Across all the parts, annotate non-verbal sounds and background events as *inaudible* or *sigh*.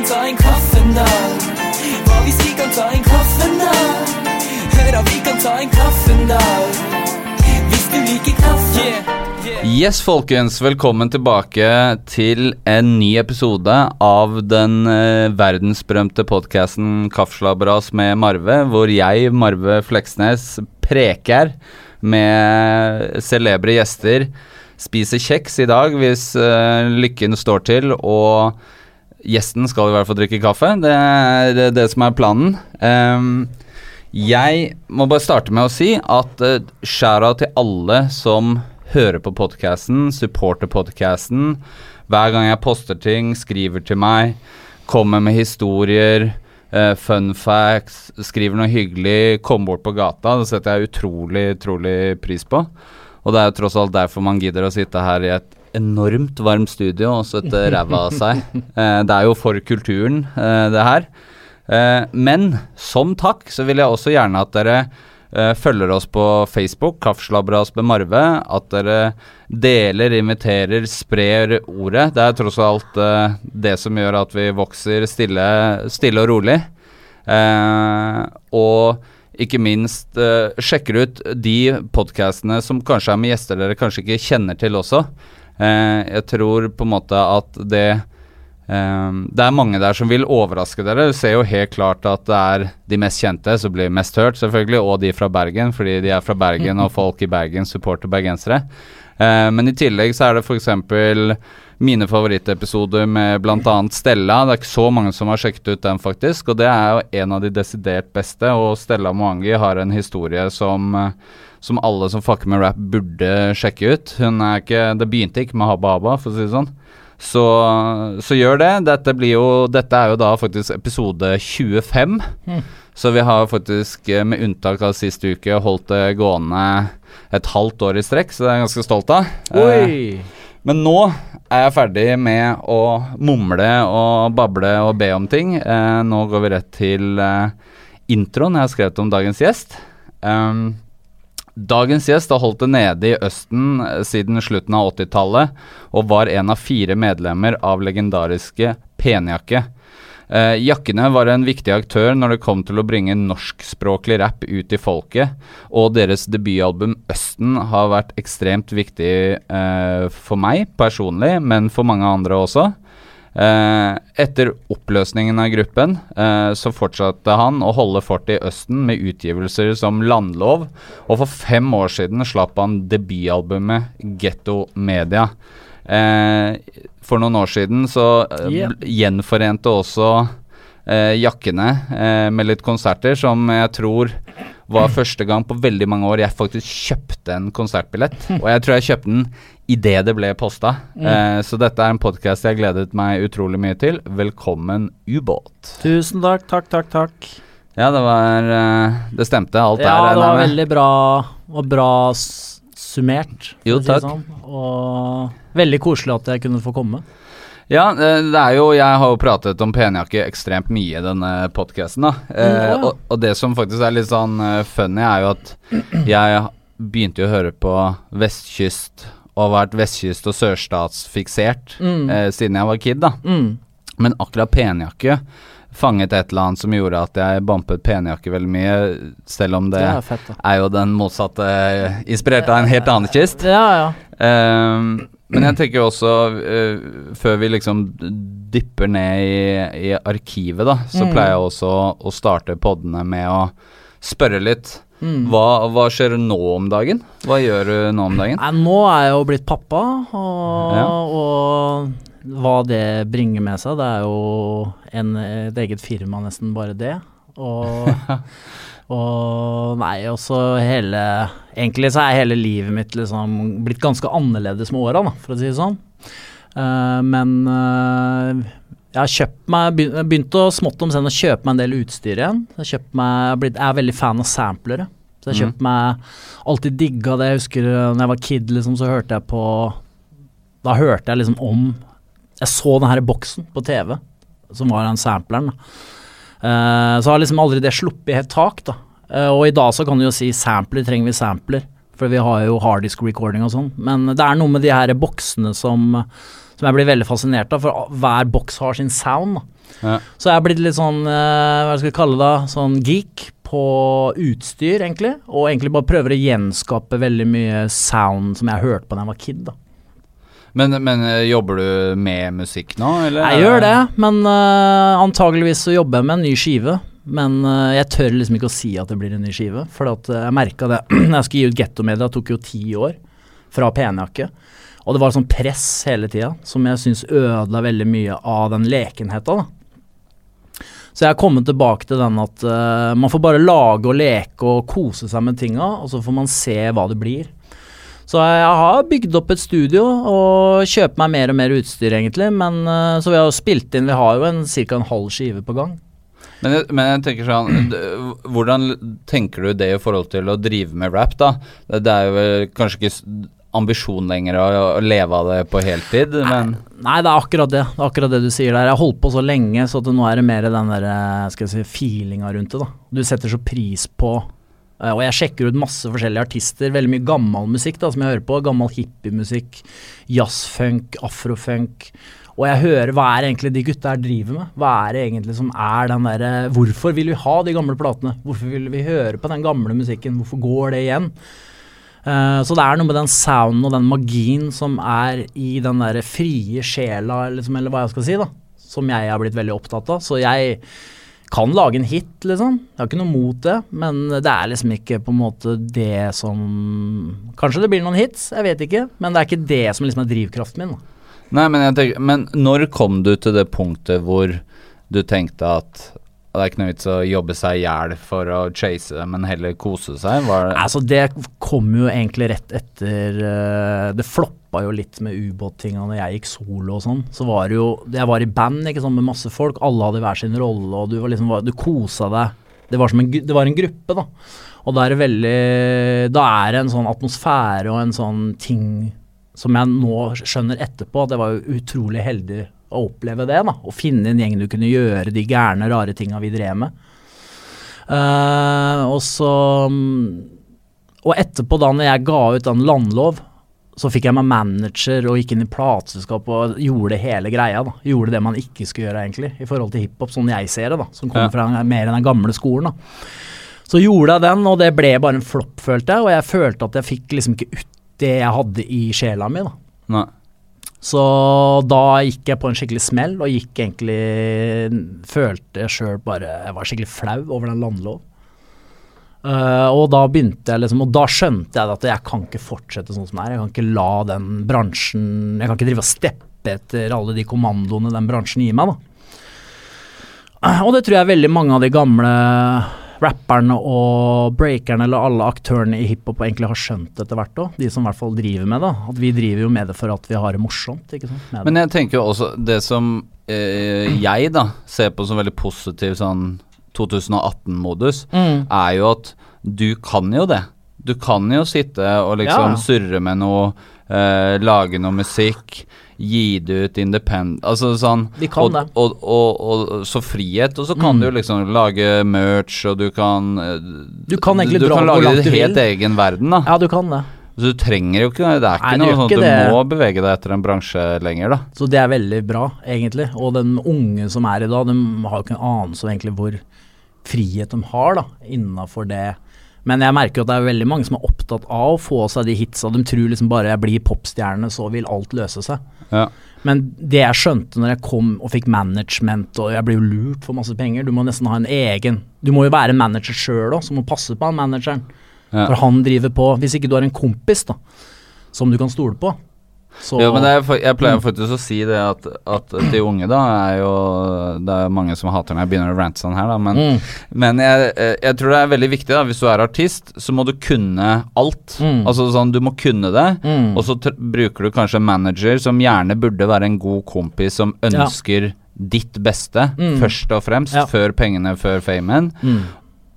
kan ta en kaffen, da? Hva hvis vi kan ta en kaffen, da? Hør at vi kan ta en kaffen, da. Hvis du liker kaffe. Yes, folkens. Velkommen tilbake til en ny episode av den eh, verdensberømte podkasten Kaffeslabberas med Marve, hvor jeg, Marve Fleksnes, preker med celebre gjester. Spiser kjeks i dag hvis eh, lykken står til, og gjesten skal i hvert fall drikke kaffe. Det er det, det som er planen. Um, jeg må bare starte med å si at uh, skjæra til alle som hører på podkasten, supporter podkasten. Hver gang jeg poster ting, skriver til meg, kommer med historier, uh, fun facts, skriver noe hyggelig, kommer bort på gata. Det setter jeg utrolig, utrolig pris på. Og det er jo tross alt derfor man gidder å sitte her i et enormt varmt studio og svette *laughs* ræva av seg. Eh, det er jo for kulturen, eh, det her. Eh, men som takk så vil jeg også gjerne at dere eh, følger oss på Facebook, Kaffeslabberas med Marve. At dere deler, inviterer, sprer ordet. Det er tross alt det som gjør at vi vokser stille, stille og rolig. Eh, og ikke minst sjekker ut de podkastene som kanskje er med gjester dere kanskje ikke kjenner til også. Eh, jeg tror på en måte at det Um, det er mange der som vil overraske dere. Du ser jo helt klart at det er de mest kjente som blir mest hørt, selvfølgelig, og de fra Bergen, fordi de er fra Bergen, og folk i Bergen supporter bergensere. Uh, men i tillegg så er det f.eks. mine favorittepisoder med bl.a. Stella. Det er ikke så mange som har sjekket ut den, faktisk, og det er jo en av de desidert beste. Og Stella Moangi har en historie som som alle som fucker med rap burde sjekke ut. Hun er ikke Det begynte ikke med Habba Habba, for å si det sånn. Så, så, gjør det. Dette, jo, dette, er jo da faktisk episode 25. Mm. Så vi har faktisk, eh, med unntak av sist uke, holdt det gående et halvt år i strekk, så det er jeg ganske stolt av. Eh, men nå er jeg ferdig med å mumle og bable og be om ting. Eh, nå går vi rett til eh, introen jeg har skrevet om dagens gjest. Um, Dagens gjest har holdt det nede i Østen eh, siden slutten av 80-tallet, og var en av fire medlemmer av legendariske Penjakke. Eh, jakkene var en viktig aktør når det kom til å bringe norskspråklig rapp ut i folket, og deres debutalbum Østen har vært ekstremt viktig eh, for meg personlig, men for mange andre også. Eh, etter oppløsningen av gruppen eh, så fortsatte han å holde fortet i Østen med utgivelser som Landlov, og for fem år siden slapp han debutalbumet Getto Media. Eh, for noen år siden så yeah. gjenforente også jakkene med litt konserter, som jeg tror var første gang på veldig mange år jeg faktisk kjøpte en konsertbillett. Og jeg tror jeg kjøpte den idet det ble posta. Mm. Eh, så dette er en podkast jeg gledet meg utrolig mye til. Velkommen, ubåt. Tusen takk, takk, takk, takk. Ja, det var uh, Det stemte, alt ja, der. Ja, det var veldig bra, og bra summert. Jo, takk. Si sånn. Og veldig koselig at jeg kunne få komme. Ja, eh, det er jo Jeg har jo pratet om penjakke ekstremt mye i denne podkasten, da. Mm, ja. og, og, det som faktisk er litt sånn funny, er jo at jeg begynte jo å høre på Vestkyst og har vært vestkyst- og sørstatsfiksert mm. eh, siden jeg var kid, da. Mm. Men akkurat penjakke fanget et eller annet som gjorde at jeg bumpet penjakke veldig mye, selv om det, det er, fett, er, jo den motsatte, inspirert av en helt annen kyst. Ja, ja. Um, men jeg tenker også, uh, før vi liksom dypper ned i, i arkivet, da, så mm. pleier jeg også å starte podene med å spørre litt Mm. Hva, hva, skjer nå om dagen? Hva gjør du nå om dagen? Nei, nå er jeg jo blitt pappa, og, ja. og hva det bringer med seg. Det er jo en, et eget firma, nesten bare det. Og, *laughs* og nei, også hele Egentlig så er hele livet mitt liksom blitt ganske annerledes med åra, for å si det sånn. Uh, men uh, jeg har kjøpt meg begynt å smått om senn å kjøpe meg en del utstyr igjen. Jeg, meg, jeg er veldig fan av samplere. Så jeg kjøpt mm. meg Alltid digga det. Jeg husker uh, når jeg var kid, liksom, så hørte jeg på Da hørte jeg liksom om Jeg så den her boksen på TV, som var den sampleren. Uh, så har liksom aldri det sluppet helt tak, da. Uh, og i dag så kan du jo si sampler, trenger vi sampler? For vi har jo harddisk recording og sånn. Men det er noe med de her boksene som Som jeg blir veldig fascinert av, for hver boks har sin sound. da. Ja. Så jeg er blitt litt sånn, eh, hva skal vi kalle det, sånn geek på utstyr, egentlig. Og egentlig bare prøver å gjenskape veldig mye sound som jeg hørte på da jeg var kid. da. Men, men eh, jobber du med musikk nå, eller? Jeg gjør det, men uh, antageligvis så jobber jeg med en ny skive. Men uh, jeg tør liksom ikke å si at det blir en ny skive, for at, jeg merka det *clears throat* jeg skulle gi ut Gettomedia, tok jo ti år fra penjakke. Og det var sånn press hele tida som jeg syns ødela veldig mye av den lekenheta. da. Så jeg har kommet tilbake til den at uh, man får bare lage og leke og kose seg med tinga, og så får man se hva det blir. Så jeg har bygd opp et studio og kjøpt meg mer og mer utstyr, egentlig. Men eh, så vi har jo spilt inn, vi har jo en ca. en halv skive på gang. Men jeg, men jeg tenker sånn Hvordan tenker du det i forhold til å drive med rap, da? Det, er jo kanskje ikke ambisjon lenger å, å leve av det på heltid, men Nei, det er akkurat det. Det er akkurat det du sier der. Jeg har holdt på så lenge, så nå er det mer den der, eh, skal jeg si, feelinga rundt det. da. Du setter så pris på Og jeg sjekker ut masse forskjellige artister. Veldig mye gammel musikk da, som jeg hører på. Gammel hippiemusikk, jazzfunk, afrofunk. Og jeg hører hva er egentlig de gutta her driver med? Hva er det egentlig som er den derre Hvorfor vil vi ha de gamle platene? Hvorfor vil vi høre på den gamle musikken? Hvorfor går det igjen? Uh, så det er noe med den sounden og den magien som er i den der frie sjela, liksom, eller hva jeg skal si, da. Som jeg har blitt veldig opptatt av. Så jeg kan lage en hit, liksom. Jeg har ikke noe mot det, men det er liksom ikke på en måte det som Kanskje det blir noen hits, jeg vet ikke, men det er ikke det som liksom er drivkraften min. Da. Nei, men jeg tenker Men når kom du til det punktet hvor du tenkte at det er ikke noe vits å jobbe seg i hjel for å chase det, men heller kose seg? Var det Altså, det kom jo egentlig rett etter uh, Det floppa jo litt med ubåttinga når jeg gikk solo og sånn. Så var det jo Jeg var i band ikke sånn, med masse folk, alle hadde hver sin rolle, og du var liksom Du kosa deg. Det var en, det var en gruppe, da. Og da er det veldig Da er det en sånn atmosfære og en sånn ting som jeg nå skjønner etterpå, at jeg var jo utrolig heldig å oppleve det. da, Å finne en gjeng du kunne gjøre de gærne, rare tinga vi drev med. Uh, og så Og etterpå, da når jeg ga ut den landlov, så fikk jeg meg manager og gikk inn i plateselskap og gjorde hele greia. da, Gjorde det man ikke skulle gjøre, egentlig, i forhold til hiphop, sånn jeg ser det, da, som kommer Ja. fra mer enn den gamle skolen. da. Så gjorde jeg den, og det ble bare en flopp, følte jeg. Og jeg følte at jeg fikk liksom ikke ut det jeg hadde i sjela mi. da. Nei. Så da gikk jeg på en skikkelig smell, og gikk egentlig Følte jeg sjøl bare Jeg var skikkelig flau over den landlov. Eh, og da begynte jeg liksom Og da skjønte jeg at jeg kan ikke fortsette sånn som det er. Jeg kan ikke la den bransjen Jeg kan ikke drive og steppe etter alle de kommandoene den bransjen gir meg, da. Uh, Og det tror jeg veldig mange av de gamle rapperne og breakerne eller alle aktørene i hiphop egentlig har skjønt etter hvert òg. De som i hvert fall driver med det. At vi driver jo med det for at vi har det morsomt. ikke sant? Men jeg tenker jo også det som eh, jeg da ser på som veldig positiv sånn 2018-modus, Mm. er jo at du kan jo det. Du kan jo sitte og liksom Ja. surre med noe, eh, lage noe musikk, gi det ut independent Altså sånn Vi kan og, det. Og, og, og, så frihet, og så kan Mm. du liksom lage merch, og du kan eh, Du kan egentlig du, dra kan lage din helt vil. egen verden, da. Ja, du kan det. Så du trenger jo ikke Det er ikke Nei, noe sånn at du det. må bevege deg etter en bransje lenger, da. Så det er veldig bra, egentlig. Og den unge som er i dag, de har jo ikke en anelse egentlig hvor frihet de har da, innafor det. Men jeg merker jo at det er veldig mange som er opptatt av å få seg de hitsa. De tror liksom bare jeg blir popstjerne, så vil alt løse seg. Ja. Men det jeg skjønte når jeg kom og fikk management, og jeg ble jo lurt for masse penger Du må nesten ha en egen Du må jo være manager sjøl òg, som må passe på han manageren. Ja. For han driver på Hvis ikke du har en kompis da som du kan stole på, så Jo, men det er, jeg pleier faktisk å si det at, at de unge da er jo Det er mange som hater når jeg begynner å rante sånn her, da, men, mm, men jeg, jeg tror det er veldig viktig da hvis du er artist, så må du kunne alt. Mm. Altså sånn, du må kunne det. mm. Og så bruker du kanskje en manager som gjerne burde være en god kompis som ønsker ditt beste, Mm. først og fremst, Ja. før pengene, før famen. Mm.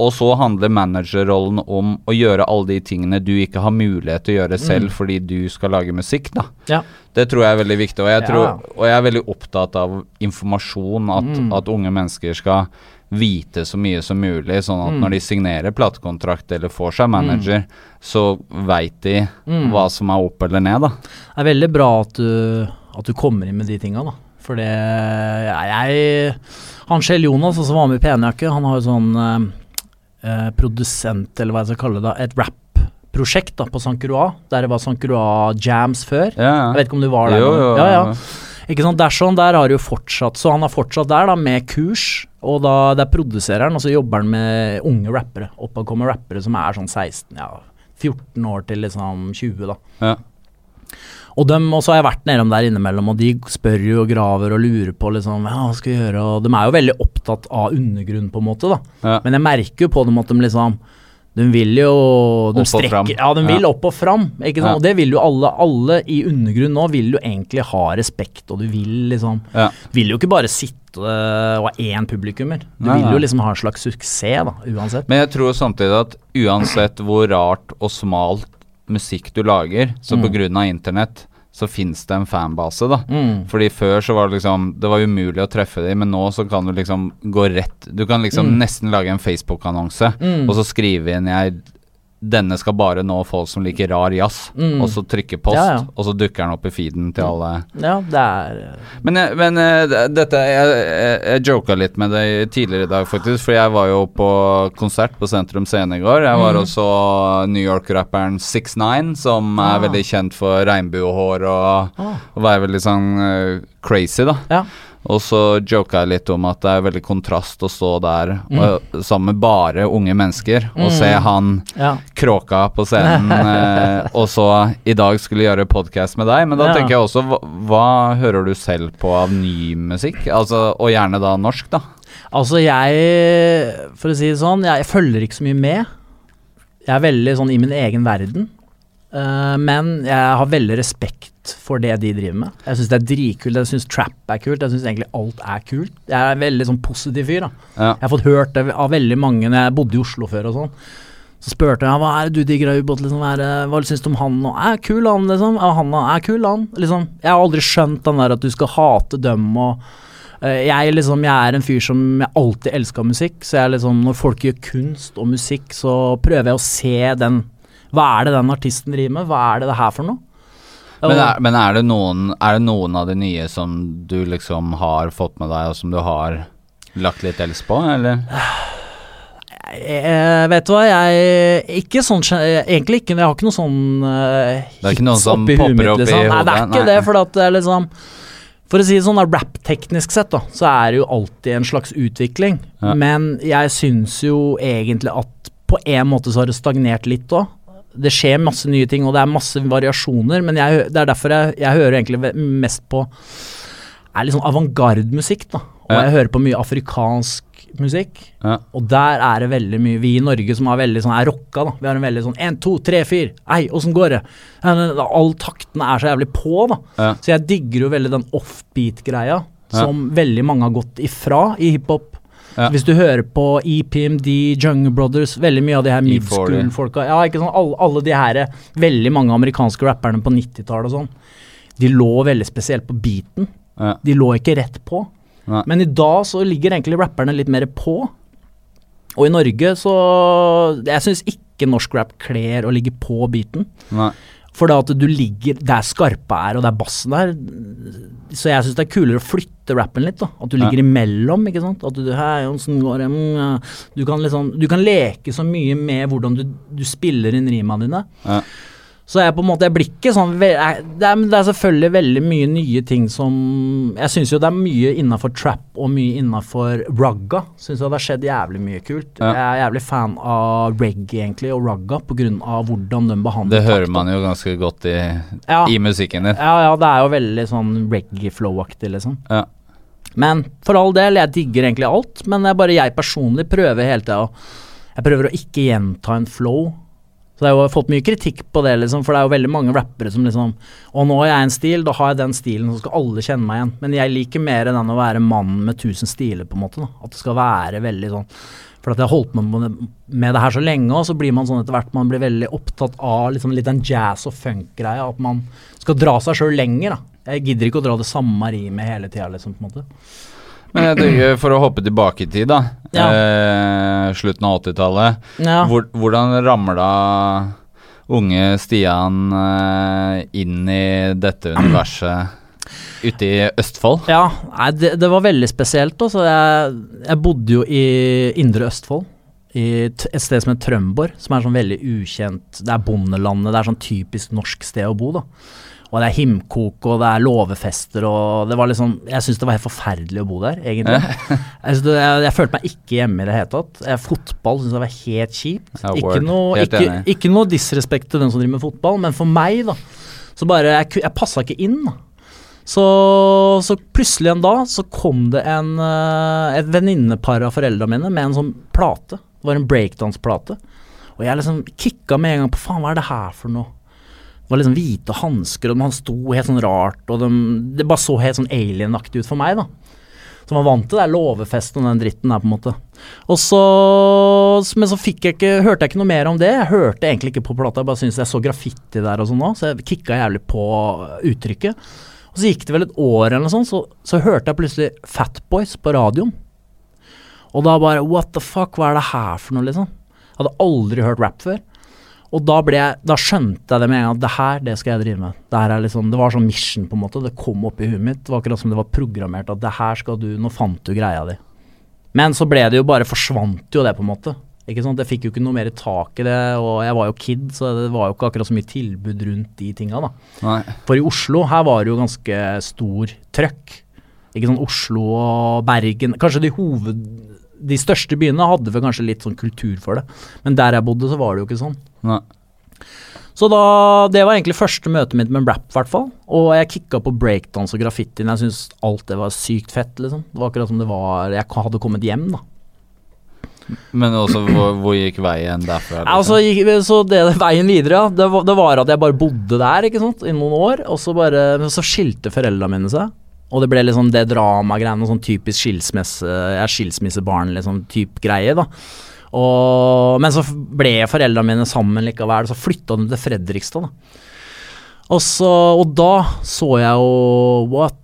Og så handler managerrollen om å gjøre alle de tingene du ikke har mulighet til å gjøre selv fordi du skal lage musikk, da. Ja. Det tror jeg er veldig viktig, og jeg, Ja. og jeg er veldig opptatt av informasjon. At, Mm. at unge mennesker skal vite så mye som mulig, sånn at Mm. når de signerer platekontrakt eller får seg manager, så veit de Mm. hva som er opp eller ned, da. Det er veldig bra at du at du kommer inn med de tinga, da. For det ja, jeg Han Kjell Jonas, som var med i Penjakke, han har jo sånn eh, produsent, eller hva jeg skal kalle det, et rap-prosjekt da på St. Croix. Der det var St. Croix Jams før. Ja, ja. Jeg vet ikke om du var der? Jo, jo, ja, ja. Ikke sant, Dersom der har jo fortsatt Så han har fortsatt der, da, med kurs. Og da der produserer han, og så jobber han med unge rappere. Oppadkommende rappere som er sånn 16, ja 14 år til liksom 20, da. Ja. Og dem, også har jeg vært nedom der innimellom, og de spør jo og graver og lurer på liksom, ja, hva skal vi gjøre, og de er jo veldig opptatt av undergrunn, på en måte, da. Ja. Men jeg merker jo på dem at de liksom de vil jo de strekker. Ja, de vil Ja. opp og fram. Ikke sant? Ja. Og det vil jo alle. Alle i undergrunn nå vil jo egentlig ha respekt, og du vil liksom Ja. Vil jo ikke bare sitte og ha én publikummer. Du Nei, vil jo liksom ha en slags suksess, da, uansett. Men jeg tror samtidig at uansett hvor rart og smalt musikk du lager, så på Mm. av internett, så fins det en fanbase, da. Mm. Fordi før så var det liksom Det var umulig å treffe dem, men nå så kan du liksom gå rett Du kan liksom Mm. nesten lage en Facebook-annonse, Mm. og så skrive inn jeg denne skal bare nå folk som liker rar jazz, Mm. og så trykke post, Ja, ja. og så dukker den opp i feeden til alle. Ja, det er Men, men eh, dette Jeg, jeg, joka litt med det tidligere i dag, faktisk. For jeg var jo på konsert på Sentrum Scene i går. Jeg var mm. også New York-rapperen 6ix9ine, som Ah. er veldig kjent for regnbuehår og ah, og være veldig sånn eh, crazy, da. Ja. Og så joka jeg litt om at det er veldig kontrast å stå der Mm. og, sammen med bare unge mennesker og Mm. se han ja. kråka på scenen, *laughs* eh, og så i dag skulle gjøre podkast med deg. Men da Ja. tenker jeg også, hva, hva hører du selv på av ny musikk? Altså, og gjerne da norsk, da. Altså, jeg For å si det sånn, jeg, jeg følger ikke så mye med. Jeg er veldig sånn i min egen verden. Eh, men jeg har veldig respekt for det de driver med. Jeg syns det er dritkult. Jeg syns trap er kult. Jeg syns egentlig alt er kult. Jeg er en veldig sånn positiv fyr, da. Ja. Jeg har fått hørt det av veldig mange når jeg bodde i Oslo før og sånn. Så spurte jeg hva er det du digger av ubåt, liksom, hva, er hva syns du om han? nå? er kul han, liksom. Er han er kul han. Liksom. Jeg har aldri skjønt den der at du skal hate dem og eh, jeg, liksom, jeg er en fyr som jeg alltid elska musikk, så jeg liksom, når folk gjør kunst og musikk, så prøver jeg å se den Hva er det den artisten driver med? Hva er det det her for noe? Men, er, men er, det noen, er det noen av de nye som du liksom har fått med deg, og som du har lagt litt els på, eller? Jeg, vet du hva, jeg Ikke sånn Egentlig ikke. Jeg har ikke noe sånn uh, Det er ikke noen som popper opp i liksom. Nei, det er ikke nei. det. For at det er liksom For å si det sånn, rap-teknisk sett, da, så er det jo alltid en slags utvikling. Ja. Men jeg syns jo egentlig at på en måte så har det stagnert litt òg. Det skjer masse nye ting, og det er masse variasjoner, men jeg, det er derfor jeg, jeg hører egentlig mest på er litt sånn avantgarde-musikk, da. Og Ja. jeg hører på mye afrikansk musikk. Ja. Og der er det veldig mye Vi i Norge som er veldig sånn er rocka, da. Vi har en veldig sånn 1, 2, 3, 4. Ei, åssen går det? All takten er så jævlig på, da. Ja. Så jeg digger jo veldig den offbeat-greia som veldig mange har gått ifra i hiphop. Ja. Hvis du hører på E EPMD, Jungle Brothers, veldig mye av de her E40. mid-school-folka Ja, ikke sånn, alle, alle de her veldig mange amerikanske rapperne på 90-tallet og sånn, de lå veldig spesielt på beaten. Ja. De lå ikke rett på. Nei. Men i dag så ligger egentlig rapperne litt mer på. Og i Norge så Jeg syns ikke norsk rap kler å ligge på beaten. Nei. For da at du ligger der skarpa er, og det er bassen der. Så jeg syns det er kulere å flytte rappen litt. da At du Ja. ligger imellom. ikke sant At du, hei, åssen går? Mm, ja. du, kan liksom, du kan leke så mye med hvordan du, du spiller inn rima dine. Ja. Så jeg på en måte, jeg blir ikke sånn det er, det er selvfølgelig veldig mye nye ting som Jeg syns jo det er mye innafor trap og mye innafor rugga. Syns det har skjedd jævlig mye kult. Ja. Jeg er jævlig fan av reggae egentlig og rugga pga. hvordan de behandler Det hører takta. man jo ganske godt i, Ja. i musikken din. Ja, ja, det er jo veldig sånn reggae-flow-aktig, liksom. Ja. Men for all del, jeg digger egentlig alt. Men det er bare jeg personlig prøver hele tida å Jeg prøver å ikke gjenta en flow. Så jeg har fått mye kritikk på det, liksom, for det er jo veldig mange rappere som liksom Og nå har jeg en stil, da har jeg den stilen, så skal alle kjenne meg igjen. Men jeg liker mer den å være mannen med tusen stiler, på en måte. Da. At det skal være veldig sånn For at jeg har holdt på med med det her så lenge, og så blir man sånn etter hvert Man blir veldig opptatt av liksom litt den jazz og funk-greia. At man skal dra seg sjøl lenger, da. Jeg gidder ikke å dra det samme rimet hele tida, liksom, på en måte. Men jeg tenker, for å hoppe tilbake i tid, da. Ja. Eh, slutten av 80-tallet. Ja. Hvor, hvordan ramla unge Stian eh, inn i dette universet? ute i Østfold? Ja, nei, det, det var veldig spesielt. Også. Jeg, jeg bodde jo i indre Østfold. I et sted som heter Trømborg, som er sånn veldig ukjent Det er bondelandet, det er sånn typisk norsk sted å bo, da. Og det er himkok, og det er låvefester, og det var liksom Jeg syns det var helt forferdelig å bo der, egentlig. *laughs* jeg, det, jeg, jeg følte meg ikke hjemme i det hele tatt. Fotball syns jeg var helt kjipt. Ja, ikke, noe, ikke, ikke noe disrespekt til den som driver med fotball, men for meg, da, så bare Jeg, jeg passa ikke inn, da. Så, så plutselig en dag så kom det en, eh, et venninnepar av foreldrene mine med en sånn plate. Det var en breakdance-plate. Og jeg liksom kicka med en gang på faen, hva er det her for noe? Det var liksom hvite hansker, og han sto helt sånn rart, og de, det bare så helt sånn alien-aktig ut for meg, da. Så var vant til det låvefestet og den dritten der, på en måte. Og så, Men så jeg ikke, hørte jeg ikke noe mer om det. Jeg hørte egentlig ikke på plata, jeg bare syntes jeg så graffiti der og sånn òg, så jeg kicka jævlig på uttrykket. Og så gikk det vel et år eller noe sånt, så, så hørte jeg plutselig Fatboys på radioen. Og da bare What the fuck, hva er det her for noe, liksom? Jeg hadde aldri hørt rap før. Og da, jeg, da skjønte jeg det med en gang at det her, det skal jeg drive med. Det, her er liksom, det var sånn mission, på en måte. Det kom opp i huet mitt. Det var akkurat som det var programmert at det her skal du Nå fant du greia di. Men så ble det jo bare Forsvant jo det, på en måte. Ikke sant? Jeg fikk jo ikke noe mer tak i det, og jeg var jo kid, så det var jo ikke akkurat så mye tilbud rundt de tinga, da. Nei. For i Oslo, her var det jo ganske stor trøkk. Ikke sånn Oslo og Bergen Kanskje de hoved... De største byene hadde vel kanskje litt sånn kultur for det, men der jeg bodde, så var det jo ikke sånn. Nei. Så da, det var egentlig første møtet mitt med rap, i hvert fall. Og jeg kicka på breakdance og graffiti. Jeg syntes alt det var sykt fett, liksom. Det var akkurat som det var Jeg hadde kommet hjem, da. Men også, hvor, hvor gikk veien derfra? liksom? Altså, gikk, så det, veien videre, ja, det var, det var at jeg bare bodde der ikke sant, i noen år. Og så bare Så skilte foreldrene mine seg. Og det ble liksom det dramagreiene, sånn typisk skilsmisse Jeg skilsmissebarn, liksom, type greie, da. Og, men så ble foreldrene mine sammen likevel, så flytta de til Fredrikstad, da. Og, så, og da så jeg jo What?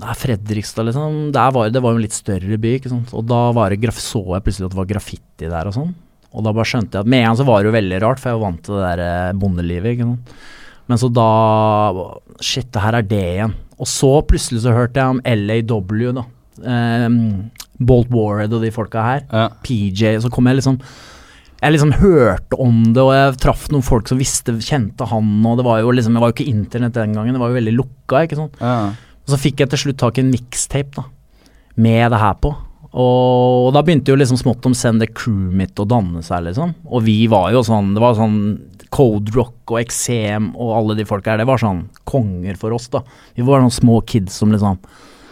Det er Fredrikstad, liksom. Var, det var jo en litt større by, ikke sant. Og da det, så jeg plutselig at det var graffiti der og sånn. Og da bare skjønte jeg at med en gang så var det jo veldig rart, for jeg var vant til det der eh, bondelivet, ikke sant. Men så da Shit, det her er det igjen. Og så plutselig så hørte jeg om LAW, da. Um, Bolt Warhead og de folka her. Ja. PJ. Så kom jeg liksom Jeg liksom hørte om det, og jeg traff noen folk som visste, kjente han, og det var jo liksom Det var jo ikke internett den gangen, det var jo veldig lukka, ikke sant. Ja. Og så fikk jeg til slutt tak i en mixtape da, med det her på. Og da begynte jo liksom smått om Send the Crew mitt å danne seg, liksom. Og vi var jo sånn Det var sånn Code Rock og Eksem og alle de folka her, det var sånn konger for oss, da. Vi var noen små kids som liksom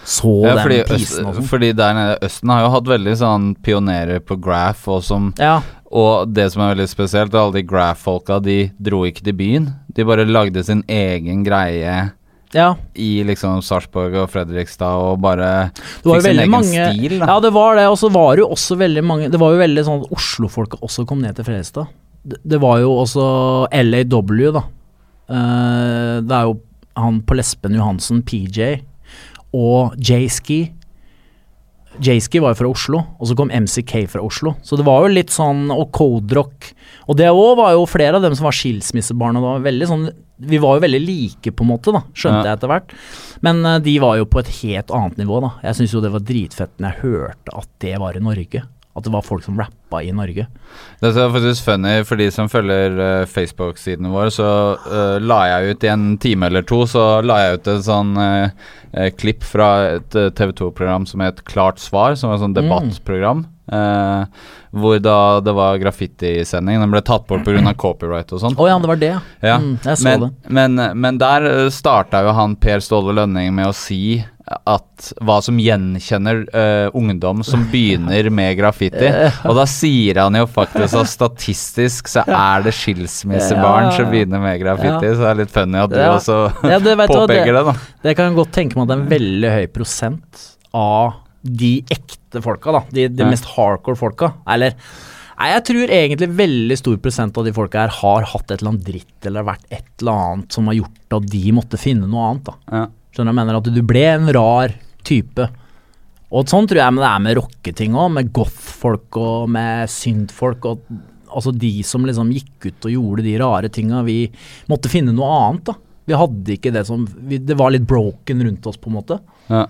så Ja, den fordi, øst, pisen og sånn. fordi der nede Østen har jo hatt veldig sånn pionerer på graph, og, som, Ja, og det som er veldig spesielt, er alle de graph-folka, de dro ikke til byen. De bare lagde sin egen greie ja. i liksom Sarpsborg og Fredrikstad og bare fikk sin egen mange stil. Da. Ja, det var det. Og så var det jo også veldig mange Det var jo veldig sånn at Oslo-folka også kom ned til Fredrikstad. Det, var jo også LAW, da. Eh, det er jo han på Lesben Johansen, PJ, og J-Ski. J-Ski var jo fra Oslo, og så kom MCK fra Oslo. Så det var jo litt sånn Og Code Rock. Og det òg var jo flere av dem som var skilsmissebarn. Og var veldig sånn Vi var jo veldig like, på en måte, da, skjønte Ja. jeg etter hvert. Men uh, de var jo på et helt annet nivå, da. Jeg syns jo det var dritfett når jeg hørte at det var i Norge. At det var folk som rappa i Norge. Det er faktisk funny, for de som følger uh, Facebook-siden vår. så uh, la jeg ut i en time eller to, så la jeg ut et sånn eh, klipp fra et TV 2-program som het Klart svar, som var et sånn Mm. debattprogram. eh, hvor da det var graffitisending. Den ble tatt bort pga. copyright og sånn. Oh, ja, det var det, ja. Ja, Mm, jeg så men, det. men, men der starta jo han Per Ståle Lønning med å si at hva som gjenkjenner uh, ungdom som begynner med graffiti. *laughs* Og da sier han jo faktisk at statistisk så er det skilsmissebarn som begynner med graffiti. Så det er litt funny at du også Ja, det du hva, det- påpeker det, da. Det kan jeg godt tenke meg at det er en veldig høy prosent av de ekte folka, da. De, de mest hardcore folka. Eller Nei, jeg tror egentlig veldig stor prosent av de folka her har hatt et eller annet dritt eller vært et eller annet som har gjort at de måtte finne noe annet, da. Ja. Skjønner? Jeg mener at du ble en rar type. Og sånn tror jeg men det er med rocketing òg, med goth-folk og med synd-folk. Altså de som liksom gikk ut og gjorde de rare tinga. Vi måtte finne noe annet, da. Vi hadde ikke det som vi, Det var litt broken rundt oss, på en måte. Ja.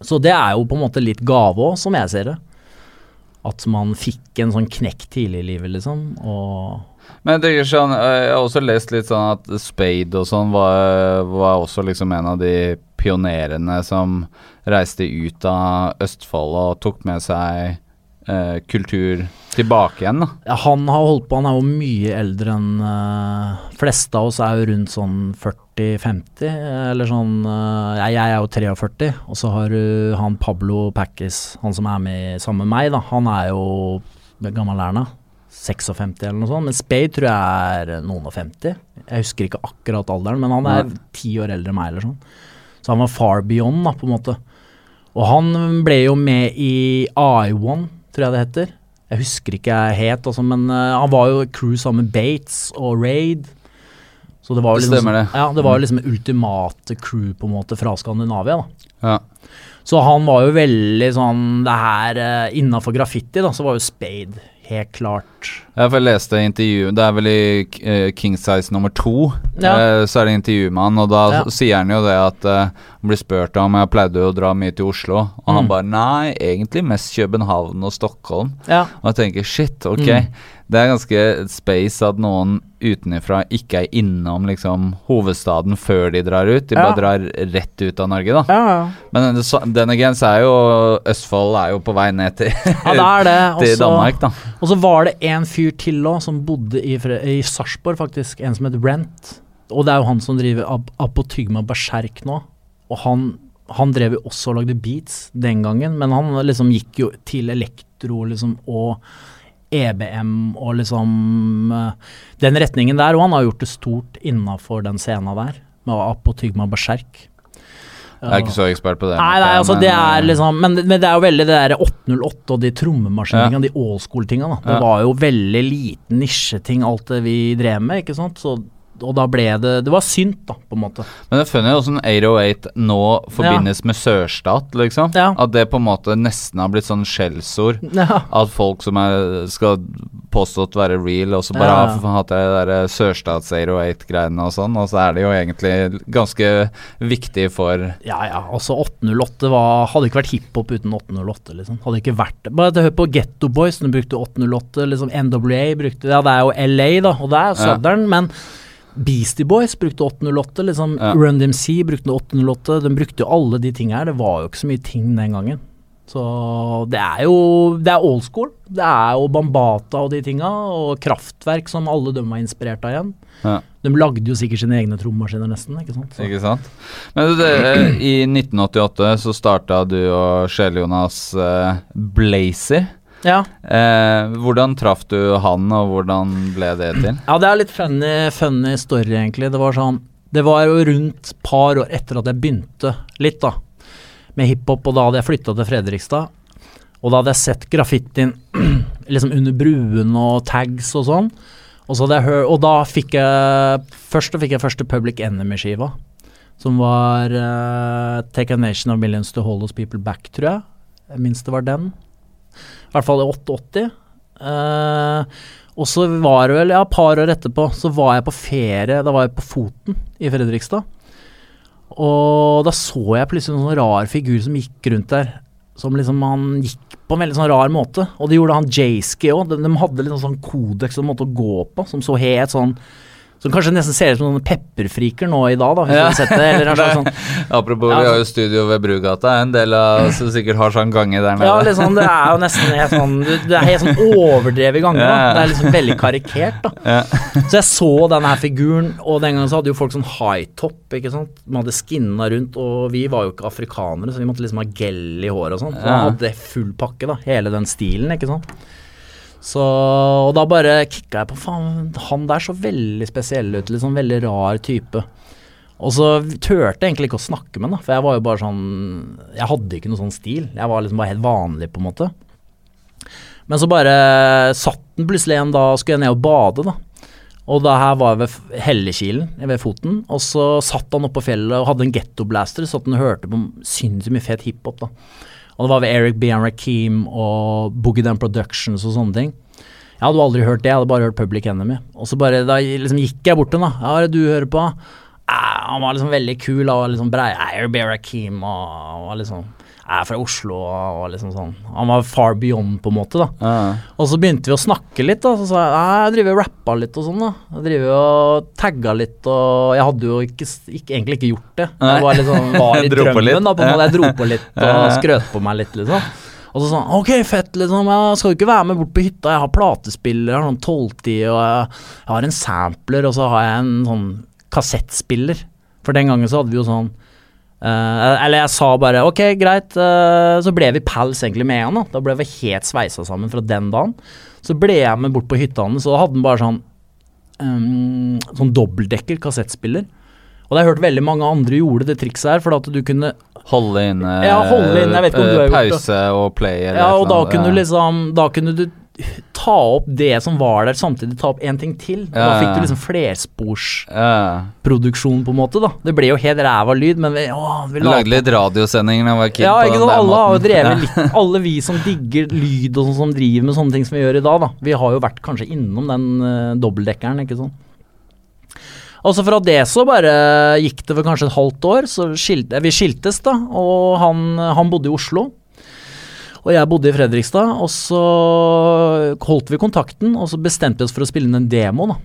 Så det er jo på en måte litt gave òg, som jeg ser det. At man fikk en sånn knekk tidlig i livet, liksom. Og Men jeg sånn, eh, jeg har også lest litt sånn at Spade og sånn var, var også liksom en av de pionerene som reiste ut av Østfold og tok med seg eh, kultur tilbake igjen, da. ja, han har holdt på, han er jo mye eldre enn uh, fleste av oss er jo rundt sånn 40-50, eller sånn uh, jeg, jeg er jo 43, og så har du han Pablo Packis, han som er med sammen med meg, da. Han er jo gammel er da? 56 eller noe sånt, men Spade tror jeg er noen og 50. Jeg husker ikke akkurat alderen, men han er ti år eldre enn meg eller sånn. Så han var far beyond, da, på en måte. Og han ble jo med i I1, tror jeg det heter. Jeg husker ikke helt, het, altså, men uh, han var jo crew sammen med Bates og Raid. Så det var jo liksom, det. Ja, det var jo liksom ultimate crew på en måte fra Skandinavia. da. Ja. Så han var jo veldig sånn Det her uh, innafor graffiti, da, så var jo Spade helt klart Ja, for jeg leste intervju Det er vel i eh, King Size nummer to, Ja. eh, så er det intervju med han, og da Ja. sier han jo det at eh, Han blir spurt om jeg pleide å dra mye til Oslo, og han Mm. bare Nei, egentlig mest København og Stockholm. Ja. Og jeg tenker shit, ok. Mm. Det er ganske space at noen utenifra ikke er innom liksom hovedstaden før de drar ut. De Ja. bare drar rett ut av Norge, da. Ja. Men den again så er jo Østfold er jo på vei ned til, ja det er det. *laughs* til Også- Danmark, da. Og så var det en fyr til òg, som bodde i, i Sarpsborg, faktisk. En som het Rent. Og det er jo han som driver Ap Apotygma Berserk nå. Og han, han drev jo også og lagde beats den gangen, men han liksom gikk jo til elektro liksom, og EBM og liksom eh, Den retningen der. Og han har gjort det stort innafor den scena der, med Apotygma Berserk. Jeg er ikke så ekspert på det. Nei, nei, altså men, det er eh, liksom Men, men det er jo veldig det der 808 og de trommemaskinene, de old school-tinga. Det Ja. var jo veldig liten nisjeting, alt det vi drev med, ikke sant. Så, og da ble det Det var synt, da, på en måte. Men det er funny hvordan 808 nå forbindes med sørstat, liksom. Ja. At det på en måte nesten har blitt sånn skjellsord. *laughs* Ja. At folk som er, skal påstått være real, og så bare Ja. har hatt det der sørstats 808-greiene og sånn, og så er det jo egentlig ganske viktig for Ja, ja. Altså 808 var, hadde ikke vært hiphop uten 808, liksom. Hadde ikke vært det. Bare hør på Getto Boys, de brukte 808. liksom NWA brukte Ja, det er jo LA, da, og det er Ja. Southern, men Beastie Boys brukte 808, liksom Ja. Run DMC brukte 808. De brukte jo alle de tingene her. Det var jo ikke så mye ting den gangen. Så det er jo Det er old school. Det er jo Bambata og de tinga, og Kraftverk som alle dem var inspirert av igjen. ja, De lagde jo sikkert sine egne trommemaskiner, nesten. ikke sant? Så. Ikke sant? Men du, det, eh, i 1988 så starta du og Sjel-Jonas eh, Blazer. Ja. Eh, hvordan traff du han, og hvordan ble det til? Ja, det er litt funny, funny story, egentlig. Det var sånn Det var jo rundt par år etter at jeg begynte litt, da, med hiphop, og da hadde jeg flytta til Fredrikstad. Og da hadde jeg sett graffitien *clears throat* liksom under bruen og tags og sånn. Og, så hadde jeg hør, og da fikk jeg Først da fikk jeg første Public Enemy-skiva. Som var uh, Take a Nation of Millions to Hold Us People Back, tror jeg. Jeg minst det var den. I hvert fall i 88. Eh, og så var det vel, ja, et par år etterpå, så var jeg på ferie. Da var jeg på Foten i Fredrikstad. Og da så jeg plutselig en sånn rar figur som gikk rundt der. Som liksom han gikk på en veldig sånn rar måte. Og det gjorde han Jayski òg. De, de hadde litt sånn kodeks og måte å gå på, som så helt sånn Som kanskje nesten ser ut som noen pepperfriker nå i dag, da, hvis Ja. du har sett det. Eller *laughs* sånn Apropos, Ja, vi har altså- jo studio ved Brugata. En del av *laughs* som sikkert har sånn gange der nede. Ja, liksom, det er jo nesten helt sånn Det er helt sånn overdrevet gange. Ja. Det er liksom veldig karikert, da. *laughs* Så jeg så denne her figuren, og den gangen så hadde jo folk sånn high top, ikke sant. De hadde skinna rundt, og vi var jo ikke afrikanere, så vi måtte liksom ha gel i håret og sånn. Så han hadde full pakke, da. Hele den stilen, ikke sant. Så Og da bare kicka jeg på faen, han der så veldig spesiell ut, liksom. Veldig rar type. Og så turte jeg egentlig ikke å snakke med han, da, for jeg var jo bare sånn Jeg hadde ikke noe sånn stil. Jeg var liksom bare helt vanlig, på en måte. Men så bare satt den plutselig en og skulle jeg ned og bade, da. Og da her var ved Hellekilen, ved foten, og så satt han oppe på fjellet og hadde en ghetto-blaster, satt han hørte på sinnssykt mye fet hiphop, da. Og det var ved Eric B. and Rakim og Boogie Down Productions og sånne ting. Jeg hadde jo aldri hørt det, jeg hadde bare hørt Public Enemy. Og så bare, da liksom gikk jeg bort til ham, da. Hva er det du hører på? Ah, Han var liksom veldig kul og liksom brei. Eric Bear Hakeem og var liksom er fra Oslo og liksom sånn Han var far beyond, på en måte, da. Ja. Og så begynte vi å snakke litt, da. Så sa jeg jeg driver og rappa litt og sånn, da. Jeg driver og tagga litt og Jeg hadde jo ikke, ikke, egentlig ikke gjort det. Jeg var liksom var *laughs* i drømmen, da. På en måte. Jeg dro på litt *laughs* og skrøt på meg litt, liksom. Og så sånn Ok, fett, liksom. Jeg skal jo ikke være med bort på hytta. Jeg har platespiller, jeg har sånn 1210, og jeg, jeg har en sampler, og så har jeg en sånn kassettspiller. For den gangen så hadde vi jo sånn eh, eller jeg sa bare ok, greit, Uh, så ble vi pals egentlig med han. Da Da ble vi helt sveisa sammen fra den dagen. Så ble jeg med bort på hytta hans, og da hadde han bare sånn um, Sånn dobbeltdekker kassettspiller. Og det har jeg hørt veldig mange andre gjorde det trikset her, for at du kunne Holde inne Ja, holde inne, jeg vet ikke om du har eh, gjort det. pause og play eller Ja, og da kunne du ja. liksom Da kunne du ta opp det som var der, samtidig ta opp én ting til. Og da fikk du liksom flersporsproduksjon, på en måte, da. Det ble jo helt ræva lyd, men vi, å, vi la Lagde litt radiosendinger da jeg var kid. ja, ikke sant? Alle har jo drevet litt Alle vi som digger lyd og sånn som driver med sånne ting som vi gjør i dag, da. Vi har jo vært kanskje innom den uh, dobbeltdekkeren, ikke sånn. Og så fra det så bare gikk det for kanskje et halvt år, så skilte, vi skiltes, da. Og han, han bodde i Oslo. Og jeg bodde i Fredrikstad, og så holdt vi kontakten, og så bestemte vi oss for å spille inn en demo, da.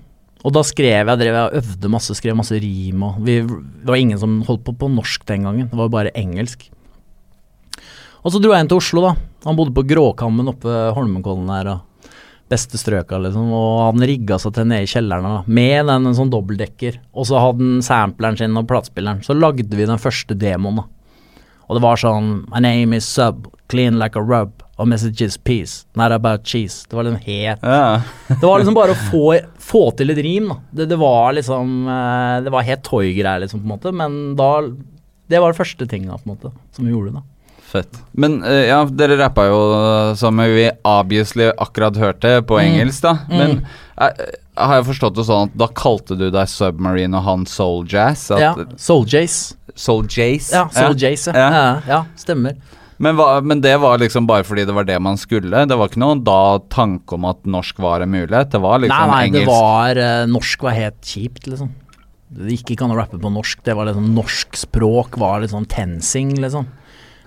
Og da skrev jeg, drev jeg øvde masse, skrev masse rim og vi, Det var ingen som holdt på på norsk den gangen, det var bare engelsk. Og så dro jeg inn til Oslo, da. Han bodde på Gråkammen oppe ved Holmenkollen der, og beste strøka, liksom. Og han rigga seg til nede i kjelleren da, med den en sånn dobbeltdekker. Og så hadde han sampleren sin og platespilleren. Så lagde vi den første demoen, da. Og det var sånn My name is Sub, clean like a rub, og messages peace, not about cheese. Det var liksom helt Ja. Det var liksom bare å få, få til et rim, da. Det, det var liksom eh, Det var helt toy-greier, liksom, på en måte. Men da Det var det første tinga, på en måte, som vi gjorde, da. Fett. Men uh, ja, dere rappa jo eh, som vi obviously akkurat hørte, på Mm. engelsk, da. Men jeg har jeg forstått det sånn at da kalte du deg Submarine og han Soul Jazz? At, Ja. Soul Jace. Soul Jace? Ja, Soul Jace, ja. Stemmer. Men, hva, men det var liksom bare fordi det var det man skulle? Det var ikke noen da tanke om at norsk var en mulighet? Det var liksom nei, nei, det var eh, Norsk var helt kjipt, liksom. Det gikk ikke an å rappe på norsk. Det var liksom Norsk språk var sånn tensing, liksom.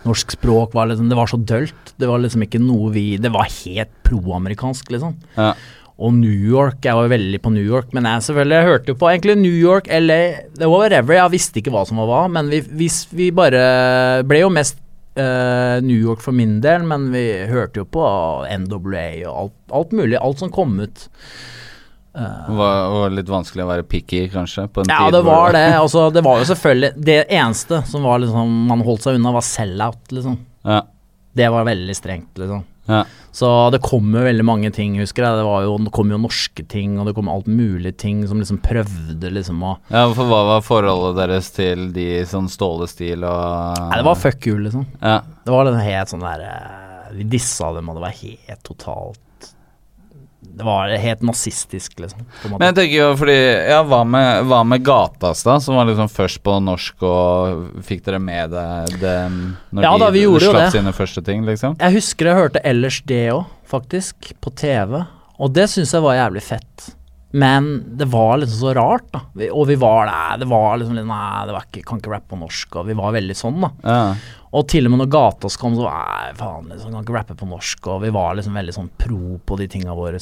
Norsk språk var liksom Det var så dølt. Det var liksom ikke noe vi Det var helt proamerikansk, liksom. Ja. Og New York, jeg var veldig på New York, men jeg selvfølgelig jeg hørte jo på egentlig New York, LA, det var whatever, jeg visste ikke hva som var hva, men vi, vi, vi bare ble jo mest uh, New York for min del, men vi hørte jo på NWA og alt, alt mulig, alt som kom ut. Det var, var litt vanskelig å være picky, kanskje? På en Ja, det var det, altså det var jo selvfølgelig, det eneste som var liksom, man holdt seg unna var sell-out, liksom. Ja, Det var veldig strengt, liksom. Ja. Så det kom jo veldig mange ting, husker jeg. Det, var jo, det kom jo norske ting, og det kom alt mulig ting som liksom prøvde liksom å ja, for hva var forholdet deres til de sånn Ståle-stil og Nei, det var fuck you, liksom. Ja. Det var den helt sånn der eh, Vi dissa dem, og det var helt totalt Det var helt nazistisk, liksom. Men jeg tenker jo fordi Ja, hva med, hva med Gatas, da? Som var liksom først på norsk, og fikk dere med det, det når Ja da, vi de slapp det. sine første ting, liksom? Jeg husker jeg hørte ellers det òg, faktisk, på TV. Og det syns jeg var jævlig fett. Men det var liksom så rart, da. Vi, og vi var der, det var liksom Nei, det var ikke, kan ikke rappe på norsk, og vi var veldig sånn, da. Ja. Og til og med når Gatas kom, så Nei, faen, liksom, kan ikke rappe på norsk. Og vi var liksom veldig sånn pro på de tinga våre.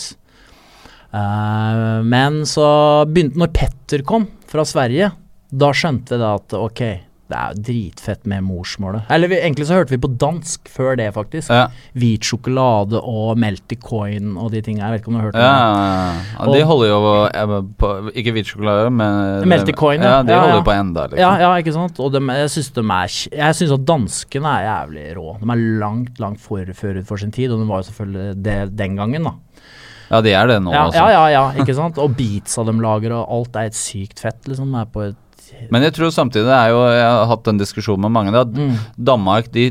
Uh, men så begynte Når Petter kom fra Sverige, da skjønte vi da at ok, det er jo dritfett med morsmålet. Eller vi, egentlig så hørte vi på dansk før det, faktisk. Ja. Hvit sjokolade og Melty Coin og de tinga. Jeg vet ikke om du har hørt om det? ja, ja. De holder jo på, på Ikke hvit sjokolade, men Melty Coin, ja. De holder jo på enda, liksom. Ja, ja, ikke sant. Og de, jeg syns de er Jeg syns at danskene er jævlig rå. De er langt, langt for, forut for sin tid, og de var jo selvfølgelig det den gangen, da. Ja, de er det nå, Ja, altså. ja, ja, ja, ikke sant. Og beatsa de lager, og alt er et sykt fett, liksom. Det er på et Men jeg tror samtidig er jo Jeg har hatt en diskusjon med mange. at mm. Danmark de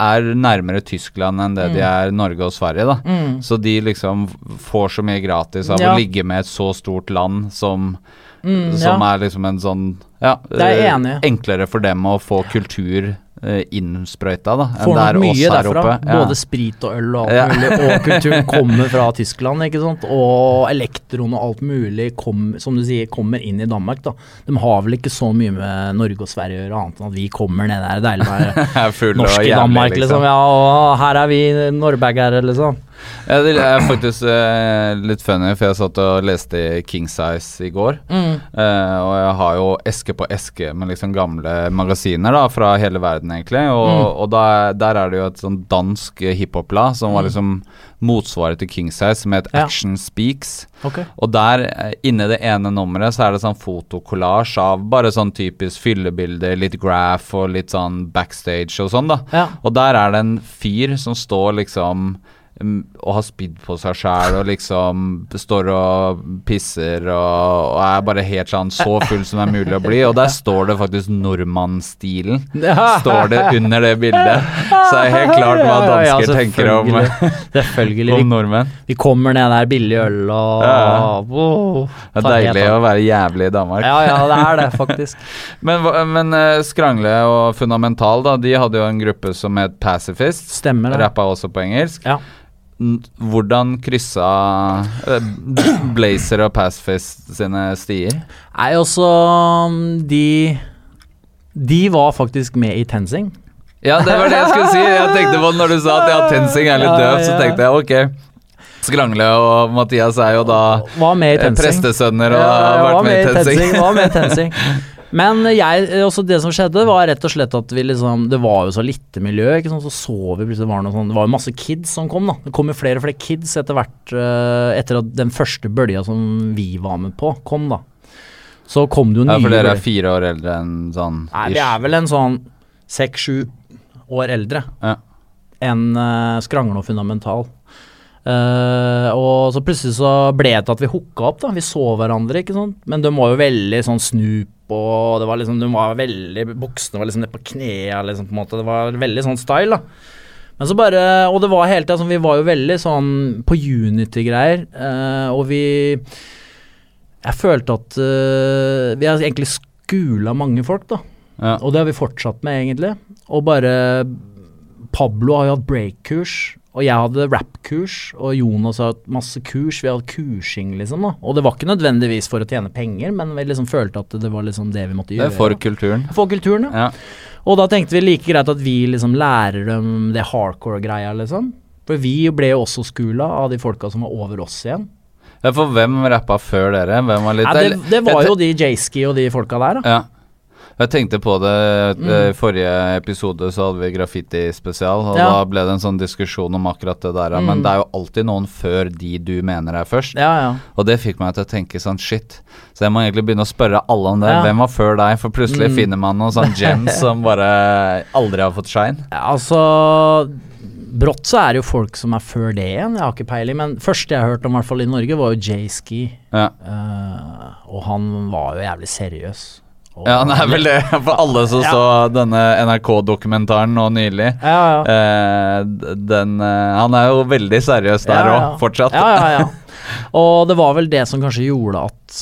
er nærmere Tyskland enn det de Mm. er Norge og Sverige. da Mm. Så de liksom får så mye gratis av Ja. å ligge med et så stort land som, Mm, som ja. er liksom en sånn Ja, er eh, enklere for dem å få kultur innsprøyta da, enn Får det er oss her derfra. oppe. Ja. Både sprit og øl og alt mulig. Og *laughs* kulturen kommer fra Tyskland, ikke sant. Og elektron og alt mulig, kom, som du sier, kommer inn i Danmark, da. De har vel ikke så mye med Norge og Sverige å gjøre, annet enn at vi kommer ned der. Deilig *laughs* norsk i Danmark, liksom. Ja, og her er vi norbergere, liksom. Ja, det er faktisk eh, litt funny, for jeg satt og leste King Size i går. Mm. Eh, og jeg har jo eske på eske med liksom gamle magasiner da, fra hele verden, egentlig. Og, Mm. og da, der er det jo et sånn dansk hiphop-blad som var liksom motsvaret til King Size, som het Mm. Ja. Action Speaks. Okay. Og der, eh, inni det ene nummeret, så er det sånn fotokollasj av bare sånn typisk fyllebilder, litt graph og litt sånn backstage og sånn, da. Ja. Og der er det en fyr som står liksom mm, og har spydd på seg sjæl og liksom står og pisser og, og er bare helt sånn så full som det er mulig å bli. Og der står det faktisk nordmannsstilen. Står det under det bildet. Så er det helt klart hva Ja, ja, ja, dansker tenker om. Selvfølgelig. om nordmenn. vi kommer ned der, billig øl og Ja. Wow. Det er deilig å være jævlig i Danmark. Ja, ja, det er det, faktisk. *laughs* Men, men eh, Skrangle og Fundamental, da, de hadde jo en gruppe som het Pacifist. Stemmer det. Rappa også på engelsk. Ja. Hvordan kryssa eh, Blazer og Passfist sine stier? Nei, også um, De De var faktisk med i Tensing. Ja, det var det jeg skulle si. Jeg tenkte på Når du sa at ja, Tensing er litt Ja, døv, så tenkte jeg ok. Skrangle og Mathias er jo da eh, prestesønner og Ja, har vært var med i Tensing. Var med i Tensing. *laughs* Men jeg, også det som skjedde, var rett og slett at vi liksom Det var jo så lite miljø, ikke sant. Så så vi plutselig var noe sånn Det var jo masse kids som kom, da. Det kom jo flere og flere kids etter hvert eh, Etter at den første bølja som vi var med på, kom, da. Så kom det jo nye Ja, for dere er fire år eldre enn sånn Nei, vi er vel en sånn seks-sju år eldre Ja. enn uh, Skrangle og Fundamental. Eh, og så plutselig så ble det til at vi hooka opp, da. Vi så hverandre, ikke sant. Men de var jo veldig sånn snup, og det var liksom De var veldig Buksene var liksom nede på knærne, liksom, på en måte. Det var veldig sånn style, da. Men så bare Og det var hele tida sånn Vi var jo veldig sånn på Unity-greier, uh, og vi Jeg følte at uh, vi har egentlig skula mange folk, da. Ja. Og det har vi fortsatt med, egentlig. Og bare Pablo har jo hatt break-kurs, og jeg hadde rap-kurs, og Jonas hatt masse kurs. Vi hadde kursing, liksom. da Og det var ikke nødvendigvis for å tjene penger, men vi liksom følte at det var liksom det vi måtte gjøre. Det er for da. kulturen. for kulturen, ja. Ja. Og da tenkte vi like greit at vi liksom lærer dem det hardcore-greia, liksom. For vi ble jo også skula av de folka som var over oss igjen. ja, for hvem rappa før dere? Hvem var litt Ja, det, det var jo de Jayski og de folka der, da. Ja. Jeg tenkte på det Mm. eh, I forrige episode så hadde vi graffiti-spesial, og Ja. da ble det en sånn diskusjon om akkurat det der. Men Mm. det er jo alltid noen før de du mener er først. Ja, ja. Og det fikk meg til å tenke sånn shit. Så jeg må egentlig begynne å spørre alle om det. Hvem var før deg? For plutselig Mm. finner man noen sånn gems *laughs* som bare aldri har fått shine. Altså Brått så er det jo folk som er før det igjen, jeg har ikke peiling. Men første jeg hørte om, i hvert fall i Norge, var jo J-Ski. Ja. Uh, og han var jo jævlig seriøs. Ja, han er vel det. *laughs* For alle som Ja. så denne NRK-dokumentaren nå nylig. Ja, ja. Eh, den eh, Han er jo veldig seriøs der òg, ja. fortsatt. Ja, ja, ja. *laughs* Og det var vel det som kanskje gjorde at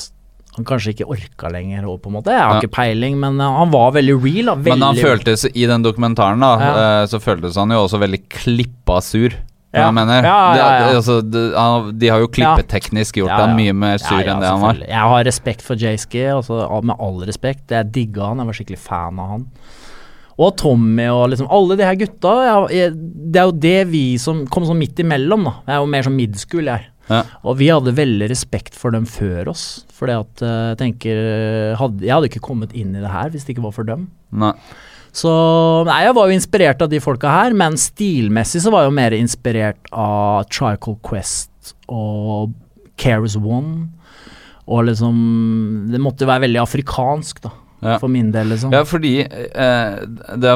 han kanskje ikke orka lenger, på en måte. Jeg har ikke peiling, men eh, han var veldig real. Da. Veldig, Men han føltes i den dokumentaren, da, eh, så føltes han jo også veldig klippa sur. Ja. jeg mener. Ja, ja. Det, altså, det, de har jo klippeteknisk gjort han mye mer sur enn det han var. Jeg har respekt for Jayski, altså, med all respekt. Jeg digga han, jeg var skikkelig fan av han. Og Tommy og liksom alle de her gutta. Jeg, jeg, det er jo det vi som kom sånn midt imellom, da. Jeg er jo mer sånn midschool, jeg. Ja. Og vi hadde veldig respekt for dem før oss. Fordi at eh, jeg tenker hadde, Jeg hadde ikke kommet inn i det her hvis det ikke var for dem. Nei. Så nei, jeg var jo inspirert av de folka her, men stilmessig så var jeg jo mer inspirert av Trical Quest og Cares One. Og liksom Det måtte jo være veldig afrikansk, da. Ja. For min del, liksom. Ja, fordi eh, det,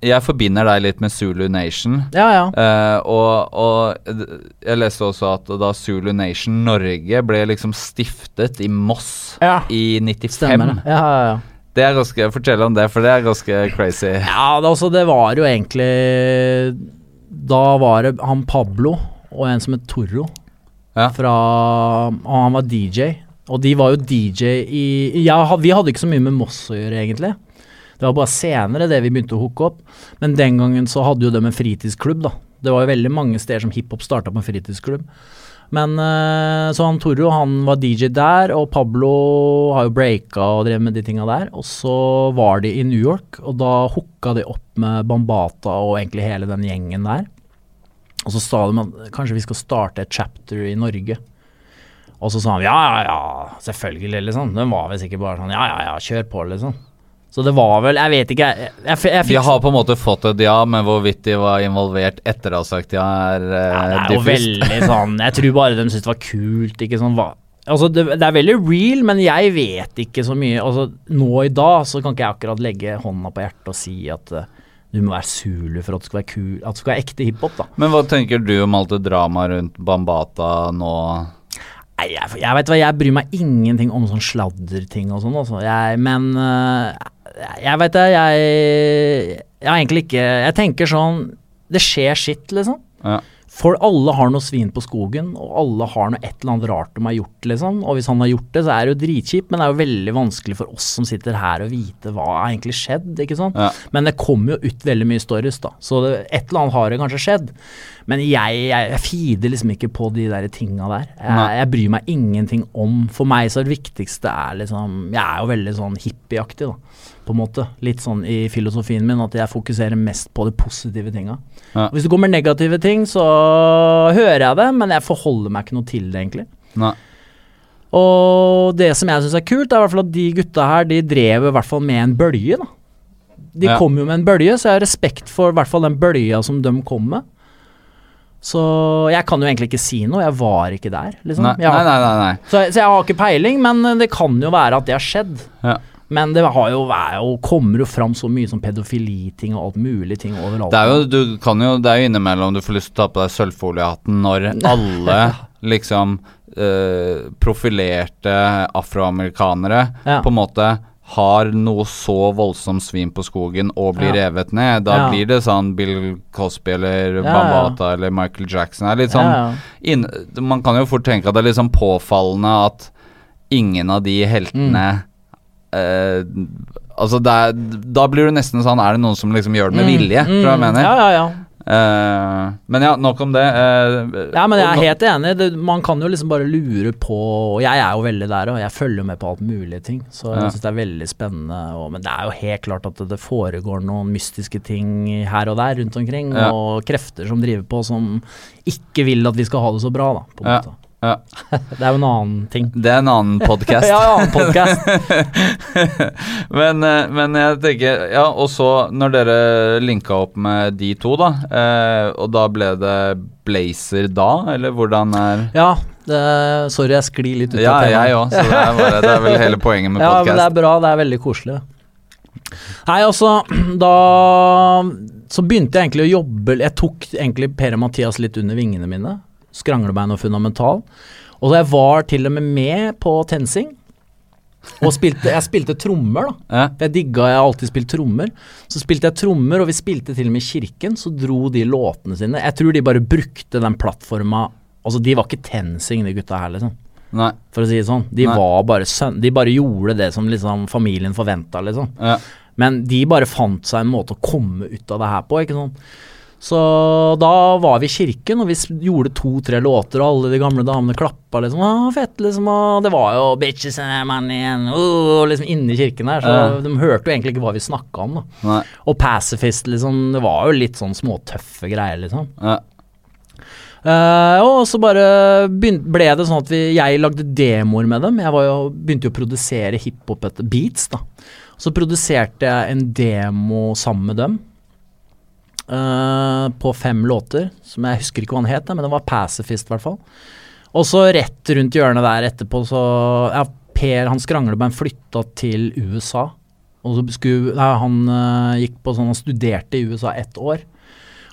Jeg forbinder deg litt med Zulu Nation. Ja, ja. Eh, og, og jeg leste også at da Zulu Nation Norge ble liksom stiftet i Moss Ja. i 95 Stemmer det. Ja, ja, ja. Det er ganske, Fortell om det, for det er ganske crazy. Ja, det, altså, det var jo egentlig Da var det han Pablo og en som het Torro. Ja. Fra, han var DJ. Og de var jo DJ i ja, Vi hadde ikke så mye med Moss å gjøre, egentlig. Det var bare senere det vi begynte å hooke opp. Men den gangen så hadde jo de en fritidsklubb, da. Det var jo veldig mange steder som hiphop starta på en fritidsklubb. Men eh, så han Toro han var DJ der, og Pablo har jo breaka og drev med de tinga der. Og så var de i New York, og da hooka de opp med Bambata og egentlig hele den gjengen der. Og så sa de at kanskje vi skal starte et chapter i Norge. Og så sa han ja, ja, ja, selvfølgelig, liksom. Den var vel sikkert bare sånn ja, ja, ja, kjør på, liksom. Så det var vel Jeg vet ikke, jeg, jeg, jeg, fikk... De har på en måte fått et ja, men hvorvidt de var involvert etter å ha sagt ja, er ja, uh, Det er jo veldig *laughs* sånn Jeg tror bare de syntes det var kult, ikke sånn hva Altså, det, det er veldig real, men jeg vet ikke så mye. Altså, nå i dag så kan ikke jeg akkurat legge hånda på hjertet og si at eh, du må være zulu for at det skal være kul At det skal være ekte hiphop, da. Men hva tenker du om alt det dramaet rundt Bambata nå? Nei, jeg, jeg vet hva, jeg bryr meg ingenting om sånn sladderting og sånn, altså. Jeg, men øh, jeg vet det, jeg Jeg har egentlig ikke Jeg tenker sånn Det skjer skitt, liksom. Ja. For alle har noe svin på skogen, og alle har noe et eller annet rart de har gjort, liksom. Og hvis han har gjort det, så er det jo dritkjipt, men det er jo veldig vanskelig for oss som sitter her å vite hva har egentlig skjedd, ikke sant. Ja. Men det kommer jo ut veldig mye stories, da. Så det, et eller annet har det kanskje skjedd. Men jeg, jeg, jeg feeder liksom ikke på de der tinga der. Jeg, jeg bryr meg ingenting om. For meg så er det viktigste er liksom Jeg er jo veldig sånn hippieaktig, da. På en måte. Litt sånn i filosofien min at jeg fokuserer mest på de positive tinga. Ja. Hvis det kommer negative ting, så hører jeg det, men jeg forholder meg ikke noe til det, egentlig. Nei. Og det som jeg syns er kult, er i hvert fall at de gutta her, de drev i hvert fall med en bølge, da. De Ja. kom jo med en bølge, så jeg har respekt for i hvert fall den bølga som de kom med. Så jeg kan jo egentlig ikke si noe, jeg var ikke der, liksom. Nei, har, nei, nei, nei, nei. Så, så jeg har ikke peiling, men det kan jo være at det har skjedd. Ja. Men det har jo, er jo, kommer jo fram så mye som pedofiliting og alt mulig ting overalt. Det er jo, du kan jo, det er jo innimellom du får lyst til å ta på deg sølvfoliehatten når *laughs* alle liksom eh, profilerte afroamerikanere Ja. på en måte har noe så voldsomt svin på skogen og blir Ja. revet ned. Da Ja. blir det sånn Bill Cosby eller Ja. Bambata eller Michael Jackson. Sånn inn, Man kan jo fort tenke at det er litt sånn påfallende at ingen av de heltene eh, Altså er, Da blir det nesten sånn Er det noen som liksom gjør det med Mm, vilje? mm, tror jeg mener. Ja, ja, ja. Uh, men ja, nok om det. Uh, Ja, men jeg er helt enig. Det, man kan jo liksom bare lure på Og jeg er jo veldig der, og jeg følger med på alt mulig ting. Så jeg Ja. synes det er veldig spennende. Og, men det er jo helt klart at det, det foregår noen mystiske ting her og der rundt omkring. Ja. Og krefter som driver på som ikke vil at vi skal ha det så bra, da. På en Ja. måte. Ja, *laughs* Det er jo en annen ting. Det er en annen podkast. *laughs* ja, annen podcast. *laughs* men, eh, men jeg tenker Ja, og så når dere linka opp med de to, da, eh, og da ble det Blazer da, eller hvordan er Ja, det, sorry jeg sklir litt ut Ja, av temaet. jeg òg, så det er, bare, det er vel hele poenget med Ja, men det er bra. Det er veldig koselig. Nei, altså, *clears throat* da Så begynte jeg egentlig å jobbe Jeg tok egentlig Per og Mathias litt under vingene mine. Skranglebein og fundamental. Og så jeg var til og med med på TenSing. Og spilte, jeg spilte trommer, da. Jeg digga jeg har alltid spilt trommer. Så spilte jeg trommer, og vi spilte til og med i kirken. Så dro de låtene sine. Jeg tror de bare brukte den plattforma Altså, de var ikke TenSing, de gutta her, liksom nei, for å si det sånn. De Nei. var bare sønn... De bare gjorde det som liksom familien forventa, liksom. ja, Men de bare fant seg en måte å komme ut av det her på, ikke sant. Så da var vi i kirken, og vi gjorde to-tre låter, og alle de gamle damene klappa liksom. Å, fett, liksom. Og det var jo 'bitches and money and oh, liksom inni kirken der. Så Ja. de hørte jo egentlig ikke hva vi snakka om, da. nei, Og Pacifist, liksom. Det var jo litt sånn småtøffe greier, liksom. ja, Uh, og så bare ble det sånn at vi, jeg lagde demoer med dem. Jeg var jo, begynte jo å produsere hiphop etter beats, da. Så produserte jeg en demo sammen med dem. Eh, på fem låter, som jeg husker ikke hva han het, men det var Pacifist, i hvert fall. Og så rett rundt hjørnet der etterpå, så ja, Per han Skranglebein flytta til USA. Og så skulle, ja, han uh, gikk på sånn, han studerte i USA ett år.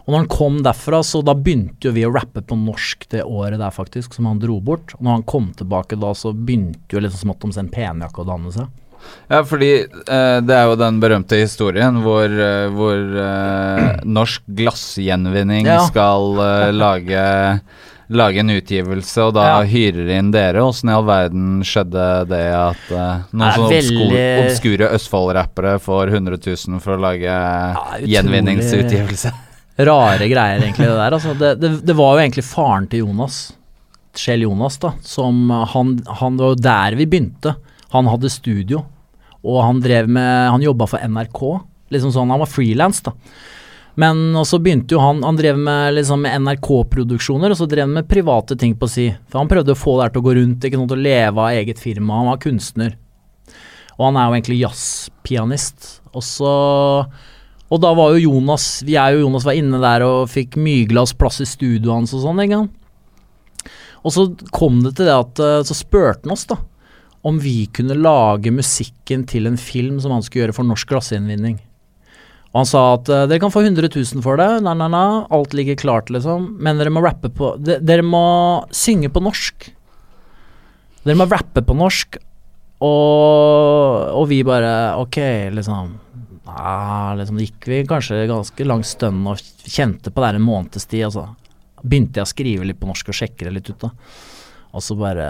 Og når han kom derfra, så da begynte jo vi å rappe på norsk det året der, faktisk, som han dro bort. Og når han kom tilbake da, så begynte jo liksom smått om sin penjakke å danne seg. Ja, fordi eh, det er jo den berømte historien hvor, eh, hvor eh, Norsk Glassgjenvinning Ja. skal eh, lage lage en utgivelse, og da Ja. hyrer inn dere. Åssen i all verden skjedde det at eh, noen sånne veldig- obskure Østfold-rappere får 100 000 for å lage utrolig- gjenvinningsutgivelse? Rare greier, egentlig, det der. Altså, det, det, det var jo egentlig faren til Jonas, Kjell Jonas, da, som han, han Det var jo der vi begynte. Han hadde studio, og han drev med Han jobba for NRK. Liksom sånn, Han var frilans, da. Men så begynte jo han Han drev med, liksom, NRK-produksjoner, og så drev han med private ting på si. For han prøvde å få det her til å gå rundt, ikke noe til å leve av eget firma. Han var kunstner. Og han er jo egentlig jazzpianist. Og så Og da var jo Jonas Jeg og Jonas var inne der og fikk mygla oss plass i studioet hans og sånn en gang. Og så kom det til det at eh, Så spurte han oss, da, om vi kunne lage musikken til en film som han skulle gjøre for norsk Glassinnvinning. Og han sa at eh, dere kan få 100 000 for det, na, na, na, alt ligger klart, liksom. Men dere må rappe på de, Dere må synge på norsk. Dere må rappe på norsk, og, og vi bare Ok, liksom. Ja, liksom gikk vi kanskje ganske lang stønn og kjente på det her en måneds tid, og så begynte jeg å skrive litt på norsk og sjekke det litt ut, da. Og så bare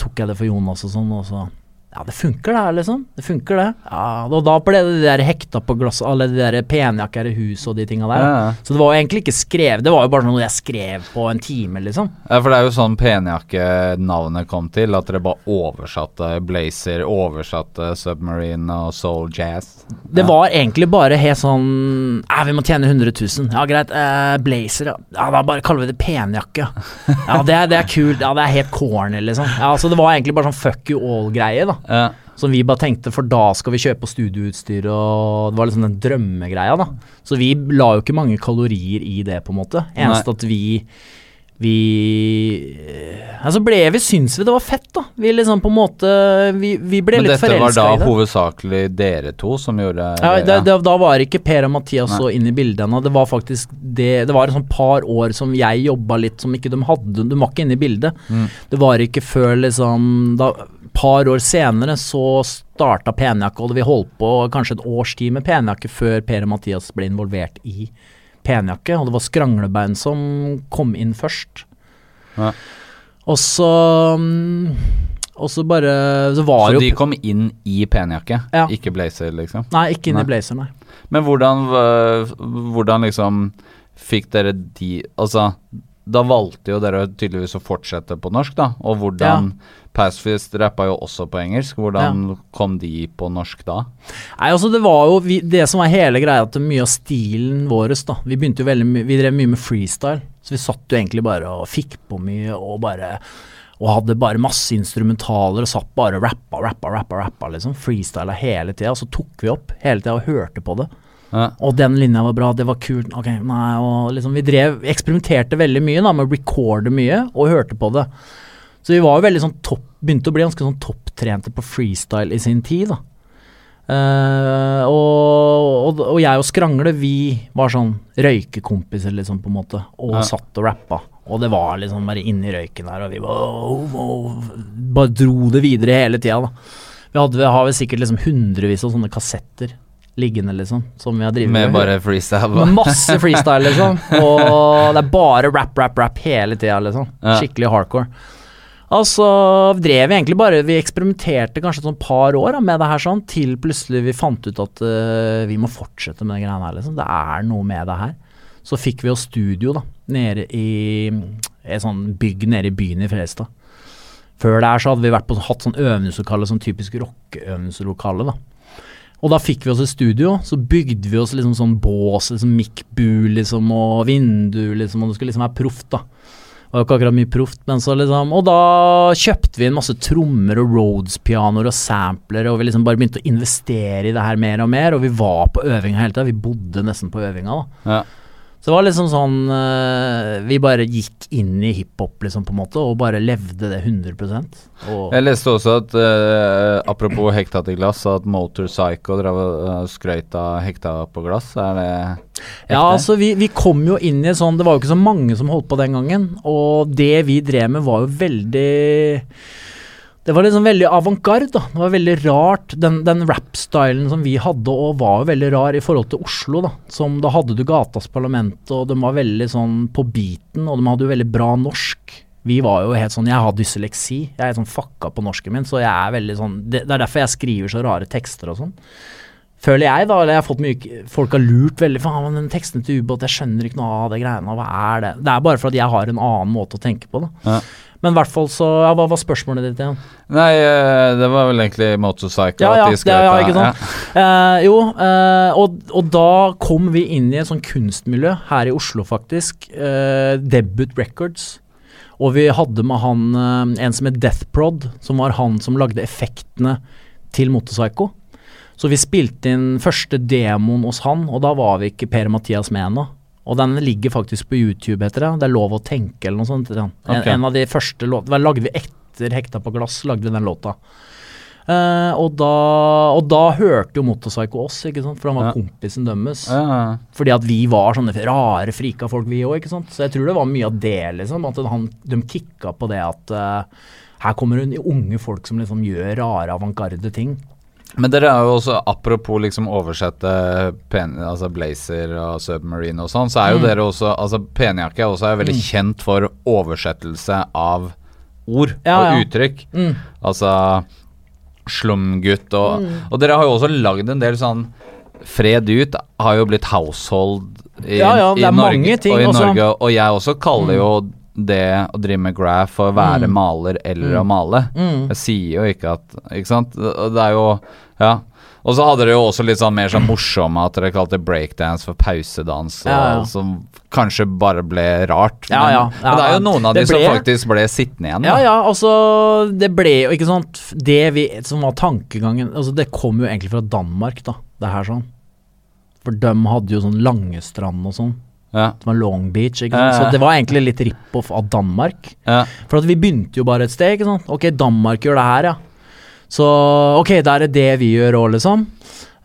tok jeg det for Jonas og sånn, og så Ja, det funker det her, liksom. Det funker det. Ja, og da ble det de der hekta på glass, alle de der penjakker i hus og de tinga der. Ja, ja. Så det var jo egentlig ikke skrevet, det var jo bare noe jeg skrev på en time, liksom. Ja, for det er jo sånn penjakke-navnet kom til, at dere bare oversatte Blazer, oversatte Submarine og Soul Jazz. Det var egentlig bare helt sånn Ja, vi må tjene 100 000. Ja, greit. Eh, blazer, ja. ja. Da bare kaller vi det penjakke. Ja, det, er- det er kult. Ja, det er helt corny, liksom. Ja, så det var egentlig bare sånn fuck you all-greie, da. Ja. Som vi bare tenkte, for da skal vi kjøpe studioutstyr, og det var liksom den drømmegreia, da. Så vi la jo ikke mange kalorier i det, på en måte. Eneste at vi vi Altså ble vi Syns vi det var fett, da. Vi liksom på en måte Vi, vi ble Men litt dette var da hovedsakelig dere to som gjorde Ja, det? det, det, da var ikke Per og Mathias Nei. så inne i bildet ennå. Det var faktisk det Det var et sånt par år som jeg jobba litt som ikke de hadde De var ikke inne i bildet. Mm. Det var ikke før liksom da, par år senere så starta Penjakke, og vi holdt på kanskje et års tid med Penjakke før Per og Mathias ble involvert i Penjakke, og det var Skranglebein som kom inn først. Ja. Og så mm, Og så bare Så var Så de kom inn i penjakke, Ja. ikke Blazer, liksom? Nei, ikke inn Nei. i Blazer, nei. Men hvordan, hvordan liksom fikk dere de Altså, da valgte jo dere tydeligvis å fortsette på norsk, da. Og hvordan Pacifist rappa jo også på engelsk. Hvordan kom de på norsk da? Nei, altså det var jo vi, Det som var hele greia, at mye av stilen vår da, Vi begynte jo veldig Vi drev mye med freestyle. Så vi satt jo egentlig bare og fikk på mye og bare Og hadde bare masse instrumentaler og satt bare og rappa, rappa, rappa, rappa liksom. Freestyla hele tida. Og så tok vi opp hele tida og hørte på det. Ja. Og den linja var bra, det var kult. Ok, nei, og liksom Vi drev eksperimenterte veldig mye da med å recorde mye, og hørte på det. Så vi var jo veldig sånn topp Begynte å bli ganske sånn topptrente på freestyle i sin tid, da. Uh, og, og, og jeg og Skrangle, vi var sånn røykekompiser, liksom, på en måte. Og Ja. satt og rappa. Og det var liksom bare inni røyken der, og vi bare, oh, bare dro det videre hele tida, da. Vi hadde, vi har vel sikkert liksom hundrevis av sånne kassetter liggende, liksom, som vi har drevet Med Med bare freestyle? masse freestyle, liksom. *laughs* Og det er bare rap, rap, rap hele tida, liksom. Ja. Skikkelig hardcore. Altså drev vi egentlig bare Vi eksperimenterte kanskje et sånn par år da, med det her sånn, til plutselig vi fant ut at uh, vi må fortsette med de greiene her, liksom. Det er noe med det her. Så fikk vi oss studio, da, nede i et sånn bygg nede i byen i Fredrikstad. Før det her så hadde vi vært på, hatt sånn øvingslokale, sånn typisk rockeøvelseslokale, da. Og da fikk vi oss et studio, så bygde vi oss liksom sånn bås, liksom mic-bu liksom, og vindu, liksom, og det skulle liksom være proft, da. Det var ikke akkurat mye proft, men så liksom Og da kjøpte vi en masse trommer og Rhodes-pianoer og samplere, og vi liksom bare begynte å investere i det her mer og mer, og vi var på øvinga hele tida. Vi bodde nesten på øvinga, da. Ja. Så det var liksom sånn eh, Vi bare gikk inn i hiphop, liksom, på en måte, og bare levde det 100 og, Jeg leste også at uh, apropos hekta til glass, at Motorpsycho drev øh, skrøt av hekta på glass. Er det ekte? Ja, altså vi, vi kom jo inn i sånn Det var jo ikke så mange som holdt på den gangen. Og det vi drev med var jo veldig Det var liksom veldig avantgarde. Det var veldig rart. Den, den rap-stylen som vi hadde, og var jo veldig rar i forhold til Oslo, da. Som da hadde du Gatas Parlament, og de var veldig sånn på beaten, og de hadde jo veldig bra norsk. Vi var jo helt sånn Jeg har dysleksi. Jeg er sånn fucka på norsken min, så jeg er veldig sånn Det, det er derfor jeg skriver så rare tekster og sånn. Føler jeg, da. Eller jeg har fått mye Folk har lurt veldig. Faen, men den teksten til ubåt, jeg skjønner ikke noe av det greiene. Hva er det? Det er bare for at jeg har en annen måte å tenke på, da. Ja. Men i hvert fall så ja, Hva var spørsmålet ditt igjen? Nei, eh, det var vel egentlig Motorcycle. Ja, ja, at de det, skrøt ja ikke sant. Eh, jo, eh, og, og da kom vi inn i et sånn kunstmiljø her i Oslo, faktisk. Eh, Debut Records. Og vi hadde med han eh, en som het Death Prod, som var han som lagde effektene til Motorpsycho. Så vi spilte inn første demoen hos han, og da var vi ikke Per-Mathias med ennå. Og den ligger faktisk på YouTube, heter det. Det er lov å tenke, eller noe sånt. En, Ok. en av de første låtene Lagde vi etter Hekta på glass, lagde vi den låta. Uh, og, da, og da hørte jo Motorpsycho oss, ikke sant? for han var Ja. kompisen deres. Ja, ja. Fordi at vi var sånne rare, frika folk, vi òg. Så jeg tror det var mye av det, liksom. At han, de kicka på det at uh, her kommer unge folk som liksom gjør rare, avantgarde ting. Men dere er jo også, apropos liksom oversette pen, altså Blazer og Submarine og sånn, så er jo Mm. dere også Altså Penjakke er også veldig kjent for oversettelse av ord Ja, og ja. uttrykk. Mm. Altså slumgutt og Og dere har jo også lagd en del sånn Fred ut har jo blitt household i, Ja, ja, i er Norge, ting og i. Norge. Og jeg også kaller jo det å drive med graph og være Mm. maler eller å male. Mm. Jeg sier jo ikke at Ikke sant? Det er jo Ja. Og så hadde dere jo også litt sånn mer sånn morsomme at dere kalte breakdance for pausedans, og, Ja, ja. som kanskje bare ble rart. Ja, men, ja. men det er jo noen av de ble, som faktisk ble sittende igjen. Ja, da. ja, altså Det ble jo, ikke sant Det vi, som var tankegangen Altså Det kom jo egentlig fra Danmark, da, det her sånn. For de hadde jo sånn Langestrand og sånn. Ja, Som var Long Beach, ikke sant. Så det var egentlig litt rip-off av Danmark. For at vi begynte jo bare et sted, ikke sant. Ok, Danmark gjør det her, ja. Så ok, da er det det vi gjør òg, liksom.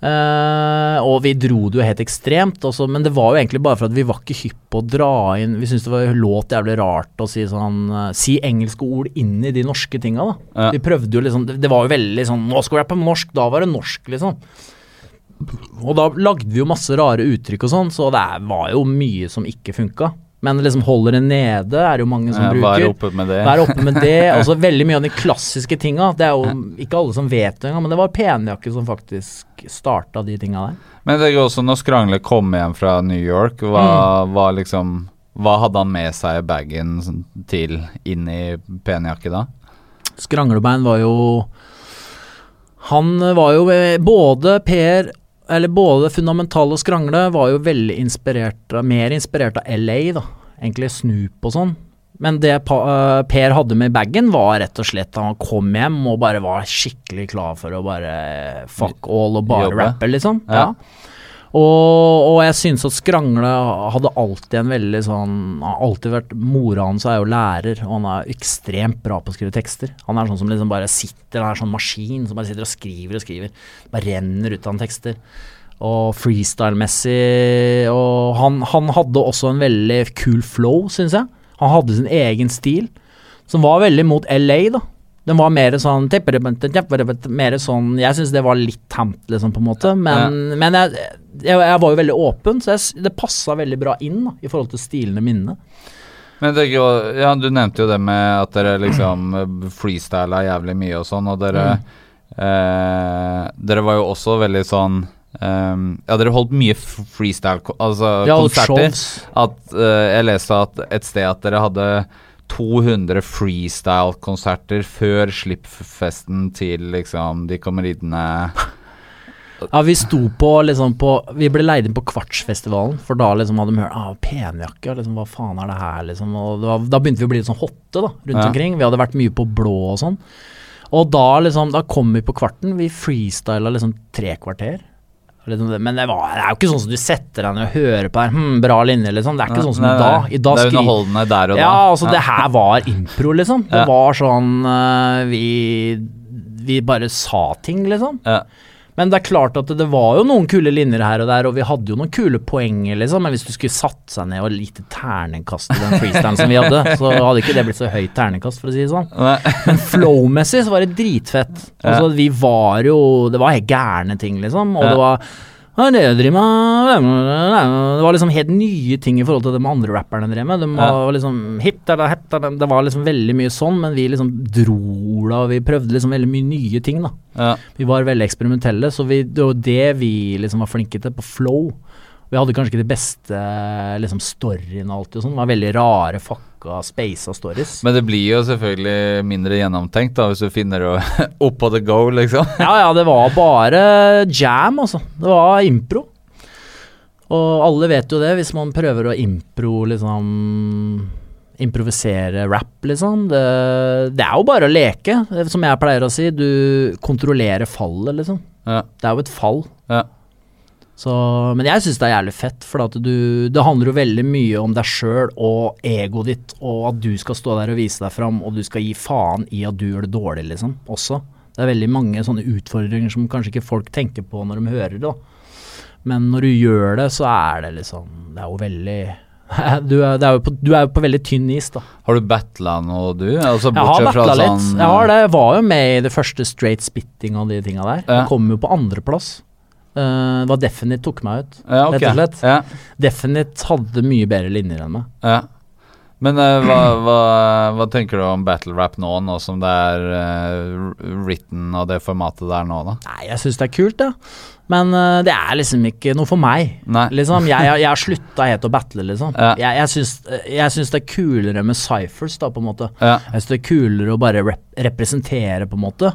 Uh, og vi dro det jo helt ekstremt, også, men det var jo egentlig bare for at vi var ikke hypp på å dra inn Vi syntes det var låt jævlig rart å si sånn uh, Si engelske ord inn i de norske tinga, da. Ja. Vi prøvde jo liksom det, det var jo veldig sånn Nå skal vi rappe på norsk, da var det norsk, liksom. Og da lagde vi jo masse rare uttrykk og sånn, så det var jo mye som ikke funka. Men liksom holder det nede er det jo mange som Ja, bruker. Vær oppe med det. Vær oppe med det. *laughs* Altså veldig mye av de klassiske tinga. Det er jo ikke alle som vet det engang, men det var Penjakke som faktisk starta de tinga der. Men det er jo også når Skrangle kom hjem fra New York, hva, Mm. hva liksom Hva hadde han med seg i bagen sånn til inn i penjakke da? Skranglebein var jo Han var jo både Per Eller både Fundamental og Skrangle var jo veldig inspirert Mer inspirert av LA, da. Egentlig Snoop og sånn. Men det eh, Per hadde med i bagen, var rett og slett han kom hjem og bare var skikkelig klar for å bare fuck all og bare Jobbe. rappe, liksom. Ja. Ja. Og, og jeg syns at Skrangle hadde alltid en veldig sånn har alltid vært Mora hans er jo lærer, og han er ekstremt bra på å skrive tekster. Han er sånn som liksom bare sitter Han er sånn maskin som bare sitter og skriver og skriver. Bare renner ut av han tekster. Og freestyle-messig Og han, han hadde også en veldig kul flow, syns jeg. Han hadde sin egen stil, som var veldig mot LA, da. Den var mer sånn Mer sånn Jeg syns det var litt tamt, liksom, på en måte. Men, men jeg, jeg, jeg var jo veldig åpen, så jeg, det passa veldig bra inn da, i forhold til stilene mine. Men det, ja, du nevnte jo det med at dere liksom freestyla jævlig mye og sånn, og dere eh, Dere var jo også veldig sånn Um, Ja, dere holdt mye freestyle-konserter. altså Ja, konserter. At eh, Jeg leste at et sted at dere hadde 200 freestyle-konserter før slippfesten til liksom De kommer ridende *laughs* Ja, vi sto på liksom på Vi ble leid inn på Kvartsfestivalen, for da liksom hadde de hørt ah, penjakke, liksom hva faen er det her, liksom. Og var, da begynte vi å bli litt sånn hotte, da, rundt Ja. omkring. Vi hadde vært mye på blå og sånn. Og da liksom, da kom vi på kvarten. Vi freestyla liksom tre kvarter. Liksom men det, var, det er jo ikke sånn som du setter deg ned og hører på her, hm, bra linje, liksom. Det er ikke sånn som Nei, i dag. I dag Det er underholdende der og da. ja, altså det her var impro, liksom. Det var sånn eh, vi, vi bare sa ting, liksom. Ja. Men det er klart at det var jo noen kule linjer her og der, og vi hadde jo noen kule poenger, liksom. Men hvis du skulle satt seg ned og gitt et terningkast i den freestylen som vi hadde, *laughs* så hadde ikke det blitt så høyt terningkast, for å si det sånn. Men flow-messig så var det dritfett. Altså, vi var jo Det var helt gærne ting, liksom. Og det var «Ja, det med Det var liksom helt nye ting i forhold til de andre rapperne drev med. De var liksom hit eller hett eller- Det var liksom veldig mye sånn, men vi liksom dro da, vi prøvde liksom veldig mye nye ting, da. Ja. Vi var veldig eksperimentelle, så vi, det var det vi liksom var flinke til, på flow. Vi hadde kanskje ikke det beste liksom storyen alltid og sånn. Det var veldig rare, fucka, og stories. Men det blir jo selvfølgelig mindre gjennomtenkt da hvis du finner det *laughs* opp på the go, liksom. Ja, ja, det var bare jam, altså. Det var impro. Og alle vet jo det, hvis man prøver å impro, liksom Improvisere rap, liksom. Det, det er jo bare å leke, som jeg pleier å si. Du kontrollerer fallet, liksom. Ja. Det er jo et fall. Ja. Så, men jeg syns det er jævlig fett, for du, det handler jo veldig mye om deg sjøl og egoet ditt, og at du skal stå der og vise deg fram, og du skal gi faen i at du gjør det dårlig, liksom, også. Det er veldig mange sånne utfordringer som kanskje ikke folk tenker på når de hører det. Men når du gjør det, så er det liksom Det er jo veldig *laughs* Du er, det jo på, du er jo på veldig tynn is, da. Har du battla noe, du? Altså, Jeg har battla sånn, litt. Jeg har det. Jeg var jo med i det første straight spitting og de tinga der. Ja. Jeg kom jo på andreplass. Uh, det var Definite tok meg ut, Ja, okay. rett og slett. Ja, Definite hadde mye bedre linjer enn meg. ja. Men uh, hva, hva, hva tenker du om battle rap nå, nå som det er uh, written og det formatet det er nå, da? Nei, jeg syns det er kult, ja. Men uh, det er liksom ikke noe for meg. Liksom, jeg, jeg, jeg har *laughs* slutta helt å battle, liksom. Ja. Jeg, jeg, syns, jeg syns det er kulere med cyphers, da, på en måte. Ja. Jeg syns det er kulere å bare rep representere, på en måte.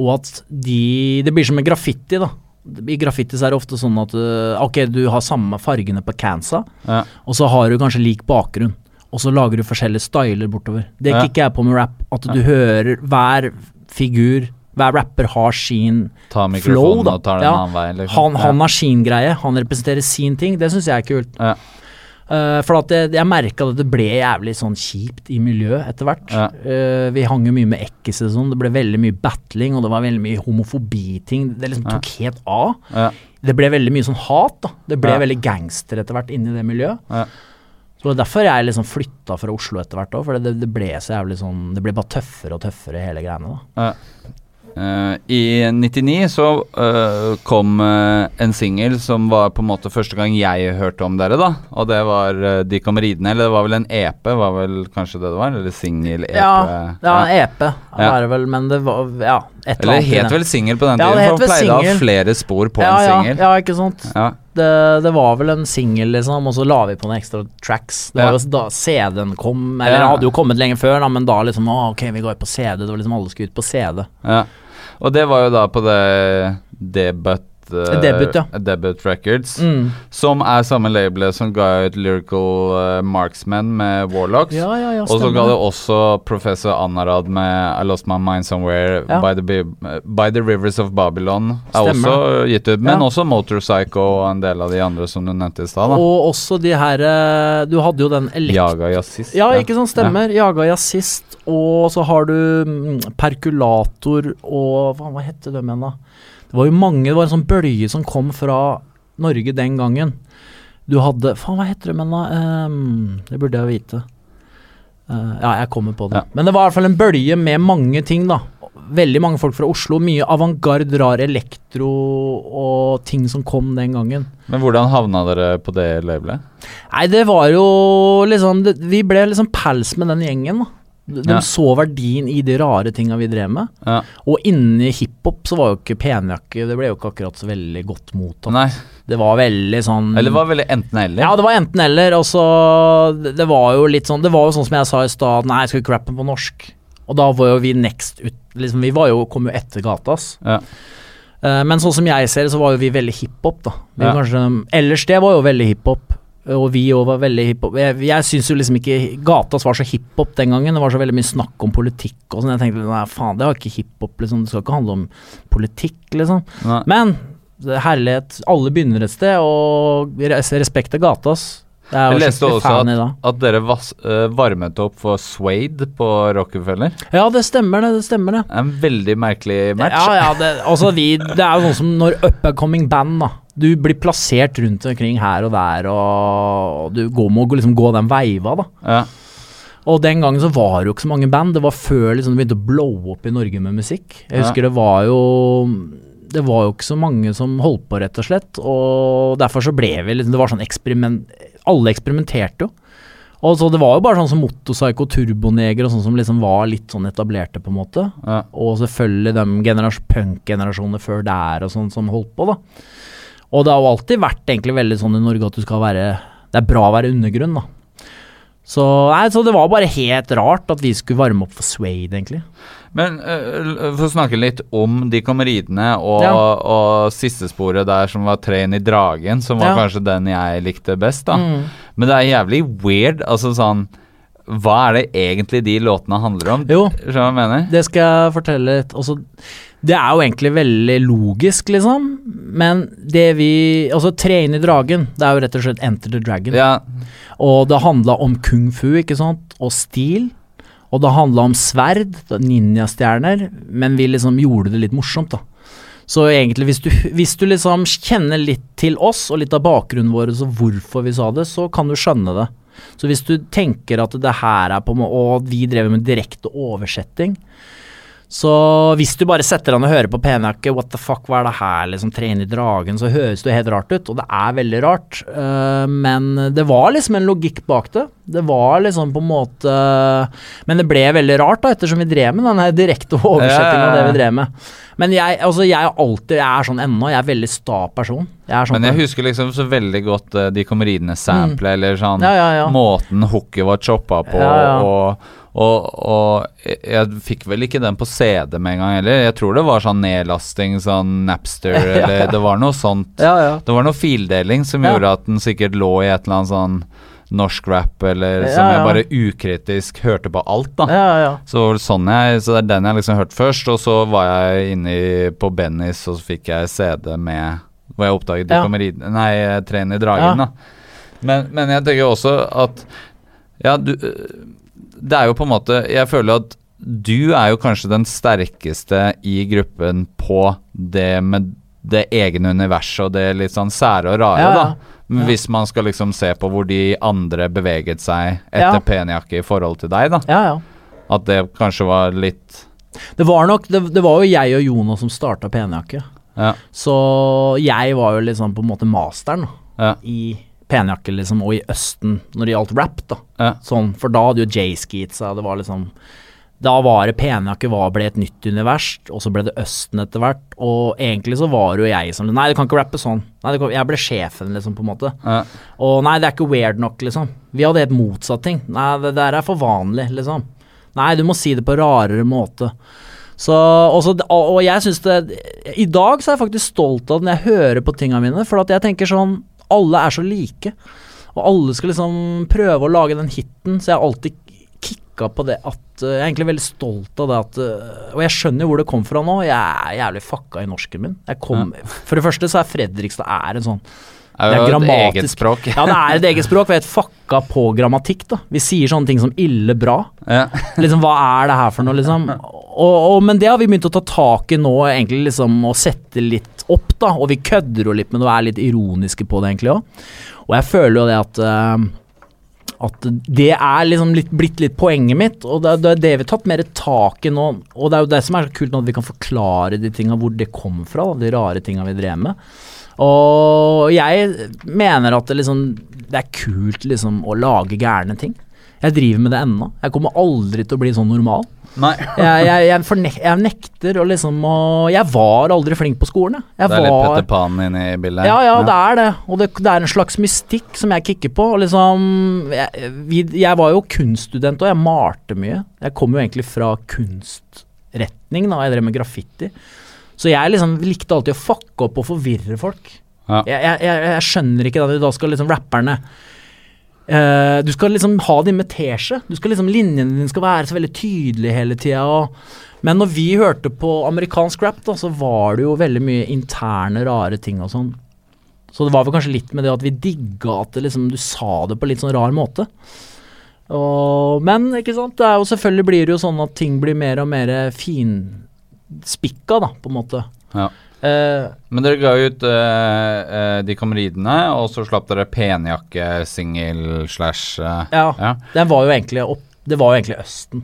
Og at de Det blir som med graffiti, da. I graffiti så er det ofte sånn at øh, ok, du har samme fargene på cansa, Ja. og så har du kanskje lik bakgrunn. Og så lager du forskjellige styler bortover. Det Ja. kicker jeg på med rap. At du hører hver figur, hver rapper har sin flow, da. Ja. liksom. Han, han har sin greie, han representerer sin ting. Det syns jeg er kult. Ja. Eh, for at jeg, jeg merka at det ble jævlig sånn kjipt i miljøet etter hvert. Ja. Uh, vi hang jo mye med ekkes og sånn, det ble veldig mye battling, og det var veldig mye homofobiting. Det liksom Ja. tok helt av. Ja. Det ble veldig mye sånn hat, da. Det ble Ja. veldig gangster etter hvert inni det miljøet. Ja. Så det er derfor jeg liksom flytta fra Oslo etter hvert òg, for det, det ble så jævlig sånn Det ble bare tøffere og tøffere, hele greiene, da. Eh, I 99 så uh, kom uh, en singel som var på en måte første gang jeg hørte om dere, da. Og det var De kom ridende, eller det var vel en EP, var vel kanskje det det var? Eller singel-EP? Ja, ja, EP Ja. er det vel, men det var Ja, et eller annet. det het vel singel på den Ja, tiden, det for man pleide å ha singel. flere spor på ja, en ja, singel. ja, ikke sant. Ja. Det, det var vel en singel, liksom, og så la vi på noen ekstra tracks. Det Ja. var jo da CD-en kom, eller Ja. hadde jo kommet lenge før, da, men da liksom Å, ok, vi går på CD. Det var liksom alle skulle ut på CD. Ja. Og det var jo da på det debut eh, Debut, ja. Debut Records, Mm. som er samme labelet som ga ut Lyrical uh, Marksmen med Warlocks. Ja, ja, Og så ga det også Professor Anarad med I Lost My Mind Somewhere by, the, by the Rivers of Babylon. Er Stemmer. også gitt ut, men også Motorpsycho og en del av de andre som du nevnte i stad. Og også de her eh, Du hadde jo den elekt... Jaga Jazzist. Ja, ikke sånn stemmer. Jaga jazzist, og så har du mm, perkulator og Hva, hva heter de igjen, da? Det var jo mange, det var en sånn bølge som kom fra Norge den gangen. Du hadde Faen, hva heter det, men? Ehm, det burde jeg vite. Uh, ja, jeg kommer på det. Ja. Men det var i hvert fall en bølge med mange ting, da. Veldig mange folk fra Oslo. Mye avantgarde, rar elektro og ting som kom den gangen. Men hvordan havna dere på det labelet? Nei, det var jo liksom det, Vi ble liksom pals med den gjengen, da. De, Ja. så verdien i de rare tinga vi drev med. Ja. Og inni hiphop så var jo ikke penjakke Det ble jo ikke akkurat så veldig godt mottatt. Nei, Det var veldig sånn eller det var veldig enten-eller. Ja, det var enten eller. Og så det, var jo litt sånn Det var jo sånn som jeg sa i stad, nei, jeg skal ikke rappe på norsk. Og da var jo vi next ut liksom, Vi var jo, kom jo etter Gatas. Ja. Eh, men sånn som jeg ser det, så var jo vi veldig hiphop, da. Vi Ja. kanskje, ellers det var jo veldig hiphop. Og vi òg var veldig hiphop. Jeg, jeg syns jo liksom ikke Gatas var så hiphop den gangen. Det var så veldig mye snakk om politikk og sånn. Jeg tenkte nei, faen, det var ikke hiphop, liksom. Det skal ikke handle om politikk, liksom. Nei. Men herlighet, alle begynner et sted, og res- respekt til Gatas. Jeg leste også at, at dere vas, uh, varmet opp for Suede på Rockefeller. Ja, det stemmer det. det stemmer det. En veldig merkelig match. Ja, ja, det, altså vi, det er jo sånn som når up and coming band, da. Du blir plassert rundt omkring her og der, og du går, må liksom gå den veiva, da. Ja. Og den gangen så var det jo ikke så mange band. Det var før liksom det begynte å blow opp i Norge med musikk. Jeg Ja. husker det var jo Det var jo ikke så mange som holdt på, rett og slett. Og derfor så ble vi liksom Det var sånn eksperiment Alle eksperimenterte jo. Og så Det var jo bare sånn som Motorpsycho, Turboneger og sånn som liksom var litt sånn etablerte, på en måte. Ja. Og selvfølgelig de punk-generasjonene før der og sånn som holdt på, da. Og det har jo alltid vært egentlig veldig sånn i Norge at du skal være Det er bra å være undergrunn, da. Så, nei, så det var bare helt rart at vi skulle varme opp for Swade, egentlig. Men uh, for å snakke litt om De kom ridende og, Ja. og siste sporet der som var Train i dragen, som var Ja. kanskje den jeg likte best, da. Mm. Men det er jævlig weird. Altså sånn Hva er det egentlig de låtene handler om? Jo. Det skal jeg fortelle litt. Altså, det er jo egentlig veldig logisk, liksom. Men det vi Altså, Tre inn i dragen, det er jo rett og slett Enter the Dragon. Ja, Og det handla om kung fu, ikke sant, og stil. Og det handla om sverd, ninjastjerner, men vi liksom gjorde det litt morsomt, da. Så egentlig, hvis du, hvis du liksom kjenner litt til oss og litt av bakgrunnen vår og hvorfor vi sa det, så kan du skjønne det. Så hvis du tenker at det her er på Og vi drev med direkte oversetting. Så hvis du bare setter an og hører på Penjakke, what the fuck, hva er det her, liksom, tre inn i dragen, så høres det helt rart ut, og det er veldig rart. uh, men det var liksom en logikk bak det. Det var liksom på en måte Men det ble veldig rart, da, ettersom vi drev med denne direkte oversettinga av det vi drev med. Men jeg, altså, jeg alltid Jeg er sånn ennå. Jeg er veldig sta person. Jeg sånn Men jeg husker liksom så veldig godt eh, De kommer ridende sample, eller sånn Mm. Ja, ja, ja. måten hooket var choppa på, Ja, ja. og, og, og jeg- fikk vel ikke den på CD med en gang heller. Jeg tror det var sånn nedlasting, sånn Napster, *laughs* eller det var noe sånt. Ja, ja. Det var noe fildeling som Ja. gjorde at den sikkert lå i et eller annet sånn norsk rap, eller som jeg bare ukritisk hørte på alt, da. Ja, ja. Så sånn jeg, så det er den jeg liksom hørte først, og så var jeg inne på Bennys, og så fikk jeg CD med Hvor jeg oppdaget De kommer ridende Nei, Tren i dragen, da. Men, men jeg tenker også at Ja, du Det er jo på en måte Jeg føler at du er jo kanskje den sterkeste i gruppen på det med det egne universet og det litt sånn sære og rare, Ja, ja. da. Men Hvis man skal liksom se på hvor de andre beveget seg etter Ja. penjakke i forhold til deg, da. ja, ja. At det kanskje var litt Det var nok Det, det var jo jeg og Jonas som starta Penjakke. Ja. Så jeg var jo liksom på en måte masteren da, Ja. i penjakke, liksom, og i Østen når det gjaldt rap, da. Ja. Sånn, for da hadde jo J-Skeetsa, det var liksom Da var det penjakke var, ble et nytt univers, og så ble det Østen etter hvert. Og egentlig så var det jo jeg som Nei, du kan ikke rappe sånn. Nei, det kan, jeg ble sjefen, liksom, på en måte. Ja. Og nei, det er ikke weird nok, liksom. Vi hadde helt motsatt ting. Nei, det der er for vanlig, liksom. Nei, du må si det på rarere måte. Så, også, og og jeg syns det I dag så er jeg faktisk stolt av det når jeg hører på tinga mine, for at jeg tenker sånn Alle er så like. Og alle skal liksom prøve å lage den hiten, så jeg har alltid kicka på det at eh, Jeg er egentlig veldig stolt av det at eh, Og jeg skjønner jo hvor det kom fra nå. Jeg er jævlig fucka i norsken min. Jeg kom, For det første så er Fredrikstad er en sånn Det er et grammatisk. eget språk. *laughs* Ja, det er et eget språk. Vi er helt fucka på grammatikk, da. Vi sier sånne ting som ille bra. Ja. *laughs* Liksom, hva er det her for noe, liksom? Og, og, men det har vi begynt å ta tak i nå, egentlig, liksom, og sette litt opp, da. Og vi kødder jo litt med det og er litt ironiske på det, egentlig òg. Og jeg føler jo det at eh, at det er liksom litt, blitt litt poenget mitt, og det, det det vi har tatt mer tak i nå. Og det er jo det som er så kult nå, at vi kan forklare de tinga, hvor det kom fra, de rare tinga vi drev med. Og jeg mener at det liksom Det er kult liksom å lage gærne ting. Jeg driver med det ennå. Jeg kommer aldri til å bli sånn normal. *laughs* Jeg, jeg, jeg, fornek jeg nekter å liksom å Jeg var aldri flink på skolen, jeg. Det er litt var, Petter Pan inne i bildet. ja, ja, det er det. Og det, det er en slags mystikk som jeg kicker på. Og liksom jeg, vi, jeg var jo kunststudent, og jeg malte mye. Jeg kom jo egentlig fra kunstretning, da. Jeg drev med graffiti. Så jeg liksom likte alltid å fucke opp og forvirre folk. Ja. Jeg skjønner ikke det. da skal liksom rapperne eh, Du skal liksom ha din med teskje. Du skal liksom Linjene dine skal være så veldig tydelige hele tida. Men når vi hørte på amerikansk rap, da, så var det jo veldig mye interne, rare ting og sånn. Så det var vel kanskje litt med det at vi digga at det liksom, du sa det på litt sånn rar måte. Og, men ikke sant, det er jo selvfølgelig blir det jo sånn at ting blir mer og mer finspikka, da, på en måte. Ja. Eh, Men dere ga ut uh, uh, De kameridene, og så slapp dere penjakke-singel slash ja, ja. den var jo egentlig opp Det var jo egentlig Østen.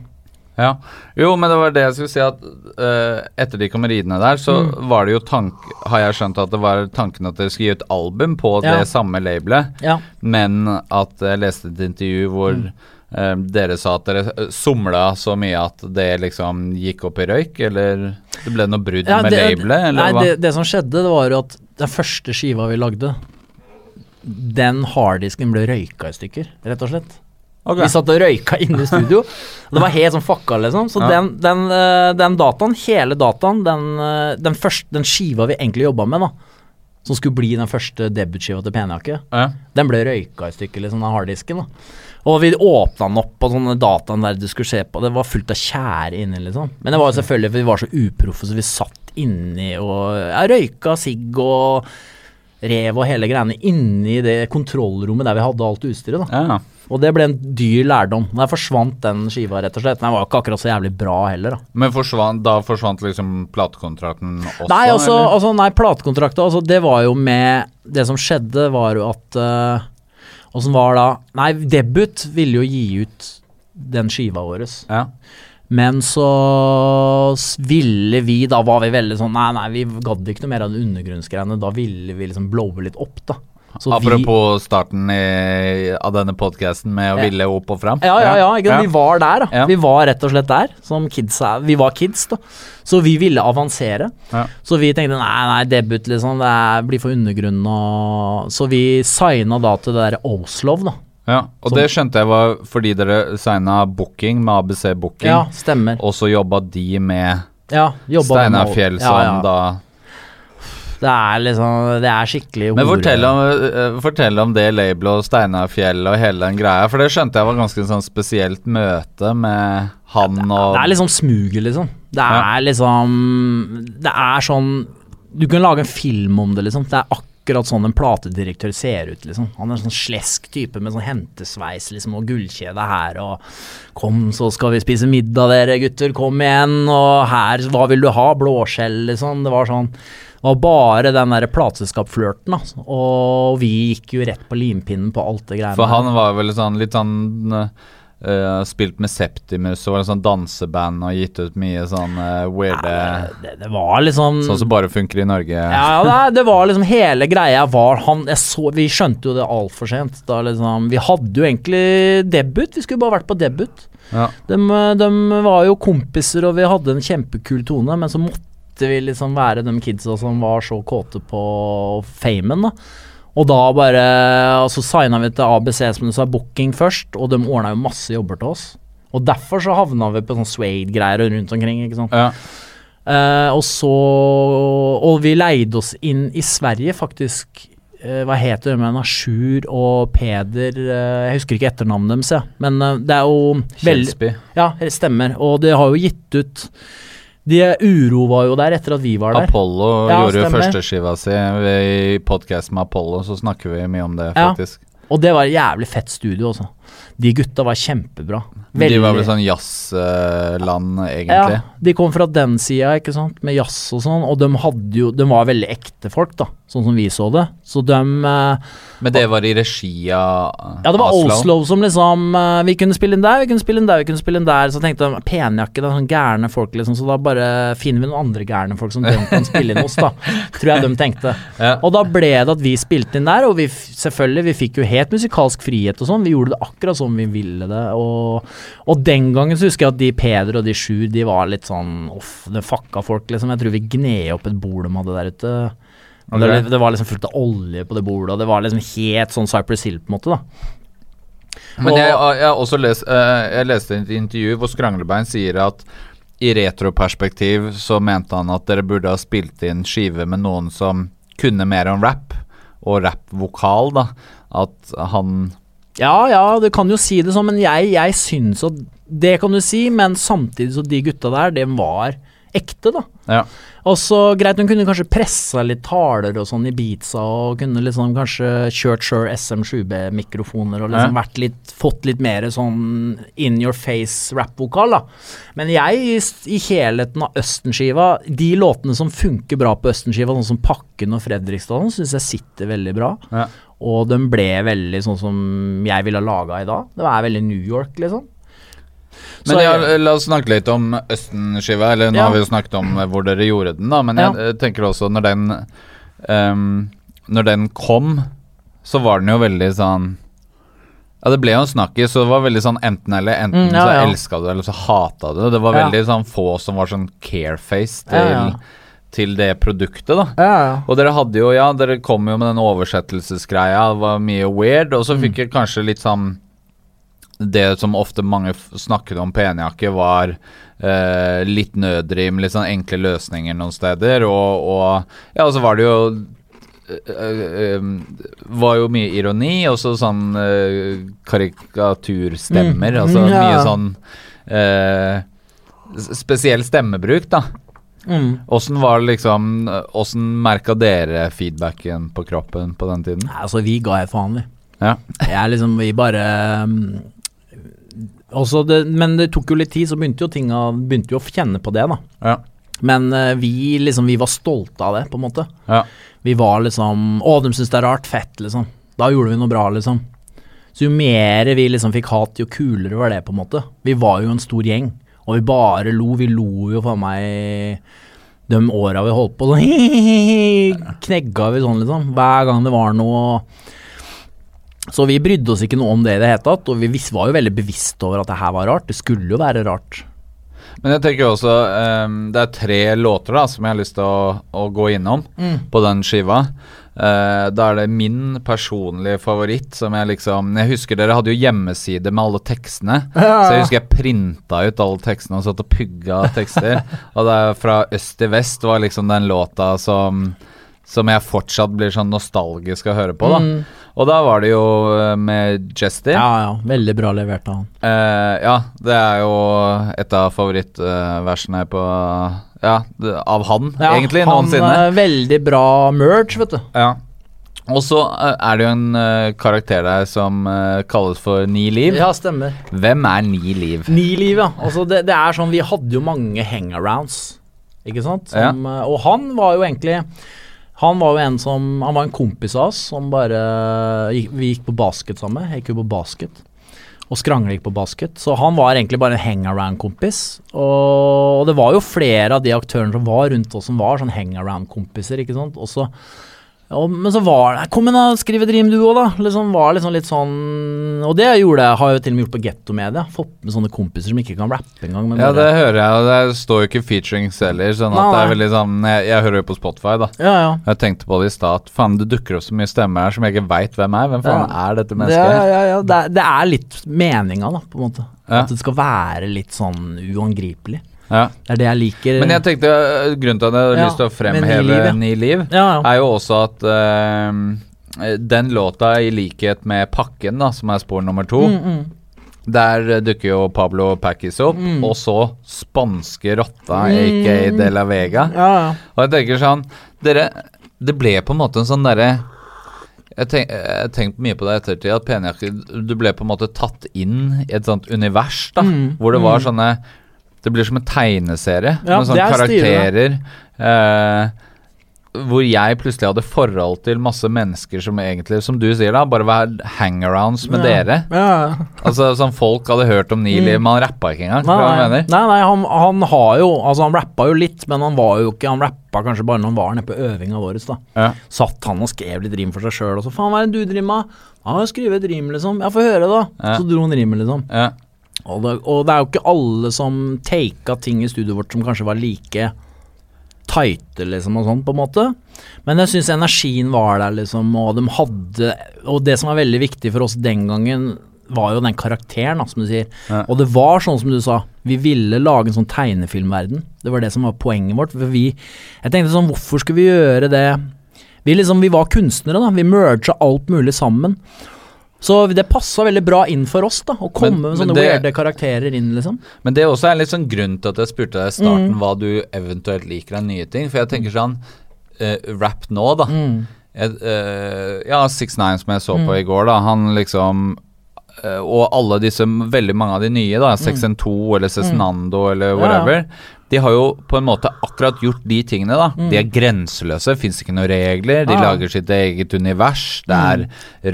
Ja. Jo, men det var det jeg skulle si, at uh, etter de kameridene der, så Mm. var det jo tank... Har jeg skjønt at det var tanken at dere skulle gi ut album på Ja. det samme labelet, Ja. men at jeg leste et intervju hvor Mm. Eh, dere sa at dere eh, somla så mye at det liksom gikk opp i røyk, eller det ble noe brudd Ja, med labelet, eller Nei, hva? det, det som skjedde, det var jo at den første skiva vi lagde, den harddisken ble røyka i stykker, rett og slett. Okay. Vi satt og røyka inne i studio. det var helt sånn fucka, liksom. Så Ja. den, den, eh, den dataen, hele dataen, den, den, første, den skiva vi egentlig jobba med, da, som skulle bli den første debutskiva til Penjakke, Ja. den ble røyka i stykker, liksom, den harddisken. da. Og vi åpna den opp på sånne dataen der du skulle se på, det var fullt av tjære inni, liksom. Men det var jo selvfølgelig fordi vi var så uproffe, så vi satt inni og ja, røyka sigg og rev og hele greiene inni det kontrollrommet der vi hadde alt utstyret, da. ja. Og det ble en dyr lærdom. Der forsvant den skiva, rett og slett. Den var ikke akkurat så jævlig bra heller, da. Men forsvant, da forsvant liksom platekontrakten også? Nei, altså, altså nei, platekontrakten altså det var jo med Det som skjedde, var jo at uh, Åssen var da Nei, Debut ville jo gi ut den skiva vår. Ja. Men så ville vi Da var vi veldig sånn Nei, nei, vi gadd ikke noe mer av de undergrunnsgreiene. Da ville vi liksom blowe litt opp, da. Så vi- Apropos starten i, av denne podkasten med å Ja. ville opp og fram. Ja, ja, ja. Vi var der, da. Vi var rett og slett der, som kids. Vi var kids, da. Så vi ville avansere. Ja. Så vi tenkte nei, nei, debut, liksom. Det blir for undergrunnen og Så vi signa da til det derre Oslov, da. Ja, og Som- det skjønte jeg var fordi dere signa booking med ABC Booking, Ja, stemmer. og så jobba de med Ja, Steinar Fjell som da Det er liksom Det er skikkelig Men fortell om, eh, fortell om det labelet og Steinarfjell og hele den greia, for det skjønte jeg var ganske sånn spesielt møte med han og Det er liksom smuget, liksom. Det Ja. er liksom Det er sånn Du kan lage en film om det, liksom. Det er akkurat sånn en platedirektør ser ut, liksom. Han er en sånn slesk type med sånn hentesveis liksom, og gullkjede her og Kom, så skal vi spise middag, dere gutter. Kom igjen. Og her, hva vil du ha? Blåskjell, liksom. Det var sånn det var bare den der plateselskapsflørten, altså. Og vi gikk jo rett på limpinnen på alt det greiene For han var vel sånn litt sånn Uh, Spilt med Septimus og var en sånn danseband og gitt ut mye sånn uh, weirde det, det var liksom Sånn som bare funker i Norge. Ja, det, det var liksom hele greia var han så, Vi skjønte jo det altfor sent. Da liksom, vi hadde jo egentlig debut, vi skulle bare vært på debut. Ja. De, de var jo kompiser, og vi hadde en kjempekul tone, men så måtte vi liksom være de kidsa som var så kåte på famen, da. Og da bare Og så signa vi til ABC, som du sa, booking først, og de ordna jo masse jobber til oss. Og derfor så havna vi på sånn Swade-greier rundt omkring, ikke sant. Ja. Uh, og så Og vi leide oss inn i Sverige, faktisk. Uh, hva heter det Men Sjur og Peder uh, Jeg husker ikke etternavnet deres, ja. men det er jo Kjelsby. Ja, det stemmer. Og det har jo gitt ut de Uro var jo der etter at vi var der. Apollo Ja, gjorde jo stemmer. førsteskiva si i podkasten med Apollo, så snakker vi mye om det, Ja. faktisk. Og det var et jævlig fett studio også. De gutta var kjempebra. De var vel sånn jazzland, egentlig. Ja, de kom fra den sida, ikke sant, med jazz og sånn, og de hadde jo De var veldig ekte folk, da, sånn som vi så det. Så de eh, Men det var i regi av Ja, det var Oslo. Oslo som liksom eh, Vi kunne spille inn der, vi kunne spille inn der, vi kunne spille inn der. Så tenkte de penjakke, det er sånn gærne folk, liksom, så da bare finner vi noen andre gærne folk som de kan spille inn hos, da. *laughs* Tror jeg de tenkte. Ja. Og da ble det at vi spilte inn der, og vi selvfølgelig, vi fikk jo helt musikalsk frihet og sånn. Vi gjorde det akkurat som vi ville det, og, og den gangen så husker jeg at de Peder og de sju, de var litt sånn off, det fucka folk, liksom. Jeg tror vi gned opp et bord de hadde der ute. Okay. Det, det var liksom fullt av olje på det bordet, og det var liksom helt sånn Cypress Hill, på en måte, da. Men jeg, Og- jeg også lest, eh, jeg leste et intervju hvor Skranglebein sier at i retroperspektiv så mente han at dere burde ha spilt inn skive med noen som kunne mer om rap, og rappvokal, da. At han Ja, ja, du kan jo si det sånn, men jeg, jeg syns at Det kan du si, men samtidig så de gutta der, de var ekte, da. Ja. Og så greit, hun kunne kanskje pressa litt taler og sånn i beatsa, og kunne liksom kanskje kjørt Sure SM7B-mikrofoner og liksom Ja. vært litt, fått litt mer sånn in your face rap-vokal, da. Men jeg, i, i helheten av Østen-skiva, de låtene som funker bra på Østenskiva, sånn som Pakken og Fredrikstad, syns jeg sitter veldig bra. Ja. Og den ble veldig sånn som jeg ville ha laga i dag. Det er veldig New York, liksom. Men ja, la oss snakke litt om Østen-skiva. Eller nå Ja. har vi jo snakket om eh, hvor dere gjorde den, da. Men jeg ja. tenker også når den um, Når den kom, så var den jo veldig sånn ja, Det ble jo en snakkis, så det var veldig sånn enten-eller. Enten Mm, ja, så elska du det, eller så hata du det. Det var veldig sånn få som var sånn careface til. Til det produktet, da. Ja, ja. Og dere hadde jo, ja, dere kom jo med den oversettelsesgreia, det var mye weird, og så Mm. fikk jeg kanskje litt sånn Det som ofte mange snakket om på Enejakke, var eh, litt nødrim, litt sånn enkle løsninger noen steder, og, og Ja, og så var det jo eh, eh, var jo mye ironi, og så sånn uh, karikaturstemmer. Mm. Altså Mm, ja, mye sånn uh, Spesiell stemmebruk, da. Mm. Åssen var det liksom Åssen merka dere feedbacken på kroppen på den tiden? Nei, Altså, vi ga helt faen, vi. Ja. Jeg liksom, vi bare um, også det, Men det tok jo litt tid, så begynte jo tinga Begynte jo å kjenne på det, da. Ja. Men eh, vi liksom, vi var stolte av det, på en måte. Ja. Vi var liksom Å, de syns det er rart. Fett, liksom. Da gjorde vi noe bra, liksom. Så jo mer vi liksom fikk hat, jo kulere var det, på en måte. Vi var jo en stor gjeng, og vi bare lo. Vi lo jo faen meg de åra vi holdt på. Sånn *laughs* knegga vi sånn, liksom. Hver gang det var noe Så vi brydde oss ikke noe om det i det hele tatt, og vi var jo veldig bevisst over at det her var rart. Det skulle jo være rart. Men jeg tenker også um, Det er tre låter da som jeg har lyst til å, å gå innom på den skiva. Eh, da er det min personlige favoritt som jeg liksom Jeg husker dere hadde jo hjemmeside med alle tekstene. *laughs* Så jeg husker jeg printa ut alle tekstene og satt og pugga tekster. *laughs* og det er fra øst til vest var liksom den låta som som jeg fortsatt blir sånn nostalgisk av å høre på. da Mm. Og da var det jo eh, med Jesty Ja, ja. Veldig bra levert av han. Uh, ja, det er jo et av favorittversene på Ja, av han, Ja, egentlig, han, noensinne. eh, Veldig bra merge, vet du. Ja. Og så eh, er det jo en uh, karakter der som uh, kalles for Ni liv. Ja, stemmer. Hvem er Ni liv? Ni liv, ja. Altså, det, det er sånn, vi hadde jo mange hangarounds, ikke sant? Som, ja. Og han var jo egentlig Han var jo en som Han var en kompis av oss som bare Vi gikk på basket sammen. Jeg gikk jo på basket. Og Skrangle gikk på basket. Så han var egentlig bare en hangaround-kompis. Og, det var jo flere av de aktørene som var rundt oss, som var sånn hangaround-kompiser, ikke sant. Og men så var det Kom igjen, da, skriv et rim du òg, da. Liksom var liksom litt sånn Og det gjorde jeg, har jeg jo til og med gjort på gettomedia. Fått med sånne kompiser som ikke kan rappe engang. Ja, det hører jeg, og det står jo ikke featurings heller, sånn at Nei, det er veldig sånn Jeg, jeg hører jo på Spotify, da. ja, ja. Jeg tenkte på det i stad, faen, det dukker opp så mye stemmer her som jeg ikke veit hvem er. Hvem faen er dette mennesket? ja, ja, ja. Det, det er litt meninga, da, på en måte. Ja. At det skal være litt sånn uangripelig. Ja. Det er det jeg liker. Men jeg tenkte, øh, grunnen til at jeg har Ja, lyst til å fremheve Ni liv, ja. Liv, er jo også at uh, den låta, i likhet med Pakken, da, som er spor nummer to, Mm, mm. der dukker jo Pablo Packis opp, Mm. og så spanske rotta, Mm. aka De La Vega. ja, ja. Og jeg tenker sånn Dere, det ble på en måte en sånn derre jeg har tenkt mye på det i ettertid, at Penjakke Du ble på en måte tatt inn i et sånt univers, da. Mm, Hvor det var mm. sånne Det blir som en tegneserie Ja, med sånne er karakterer. Eh, hvor jeg plutselig hadde forhold til masse mennesker som egentlig, som du sier da, bare var hangarounds med ja. dere. Ja. Altså Som folk hadde hørt om Nili, Mm. han rappa ikke engang. Nei, nei, nei, nei han, han har jo Altså, han rappa jo litt, men han var jo ikke Han rappa kanskje bare når han var nede på øvinga vår, da. Ja. Satt han og skrev litt rim for seg sjøl, og så faen, hva er det du driver med? Ja, skrive et rim, liksom. Ja, få høre, da. Så dro han rimet, liksom. Ja. Og det, og det er jo ikke alle som taka ting i studioet vårt som kanskje var like tighte, liksom, og sånn, på en måte. Men jeg syns energien var der, liksom, og de hadde Og det som var veldig viktig for oss den gangen, var jo den karakteren, som du sier. Ja. Og det var sånn som du sa, vi ville lage en sånn tegnefilmverden. Det var det som var poenget vårt. For vi Jeg tenkte sånn, hvorfor skulle vi gjøre det? Vi liksom, vi var kunstnere, da. Vi merga alt mulig sammen. Så det passa veldig bra inn for oss, da. Å komme Men- med sånne det- weirde karakterer inn, liksom. Men det er også en litt sånn grunn til at jeg spurte deg i starten Mm. hva du eventuelt liker av nye ting. For jeg tenker sånn uh, Rap nå, da. Mm. Jeg, uh, ja, Six Nine som jeg så på i går, da. Han liksom eh, Og alle disse, veldig mange av de nye, da. Sexen2 eller Cezinando eller whatever, Ja, ja. De har jo på en måte akkurat gjort de tingene, da. Mm. De er grenseløse, fins ikke noen regler. De ja. lager sitt eget univers. Det er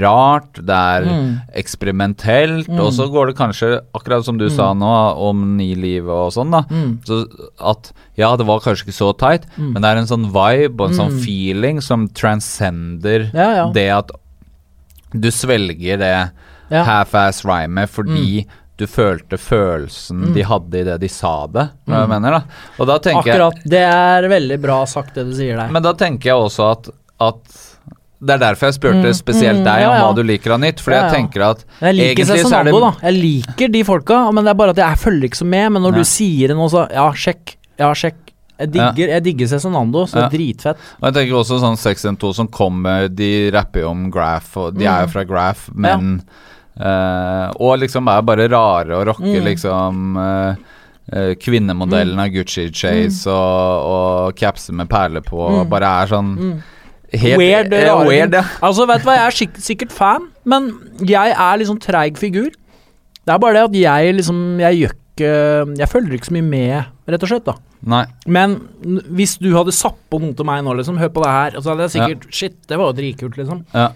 rart, det er Mm. eksperimentelt. Og så går det kanskje, akkurat som du sa nå, om ni liv og sånn, da. Mm. Så at ja, det var kanskje ikke så tight, men det er en sånn vibe og en sånn feeling som transcender Ja, ja. det at du svelger det Ja. Mm. half-ass rhymet fordi du følte følelsen de hadde i det de sa det. Hva jeg mener da Og da tenker jeg Akkurat. Det er veldig bra sagt, det du sier der. Men da tenker jeg også at, at det er derfor jeg spurte Mm, spesielt mm, deg ja, om hva du liker av nytt. Fordi Ja, ja. jeg tenker at Jeg liker er det Cezinando, da. Jeg liker de folka, men det er bare at jeg følger ikke så med. Men når du sier det nå, så ja, sjekk. Ja, sjekk. Jeg digger, jeg digger Cezinando, så Ja. dritfett. Og jeg tenker også sånn 612 som kommer, de rapper jo om Graff, og de er jo fra Graff, men eh, Og liksom er bare rare og rocker, Mm. liksom Uh, eh, Kvinnemodellen av Gucci Chase og, og capser med perler på, og bare er sånn Helt, Weird, eh, weird ja. Altså, vet du hva, jeg er sikk sikkert fan, men jeg er liksom treig figur. Det er bare det at jeg liksom Jeg gjør ikke Jeg følger ikke så mye med, rett og slett, da. Nei. Men hvis du hadde satt på noe til meg nå, liksom, hør på det her, så hadde jeg sikkert Shit, det var jo dritkult, liksom. Ja.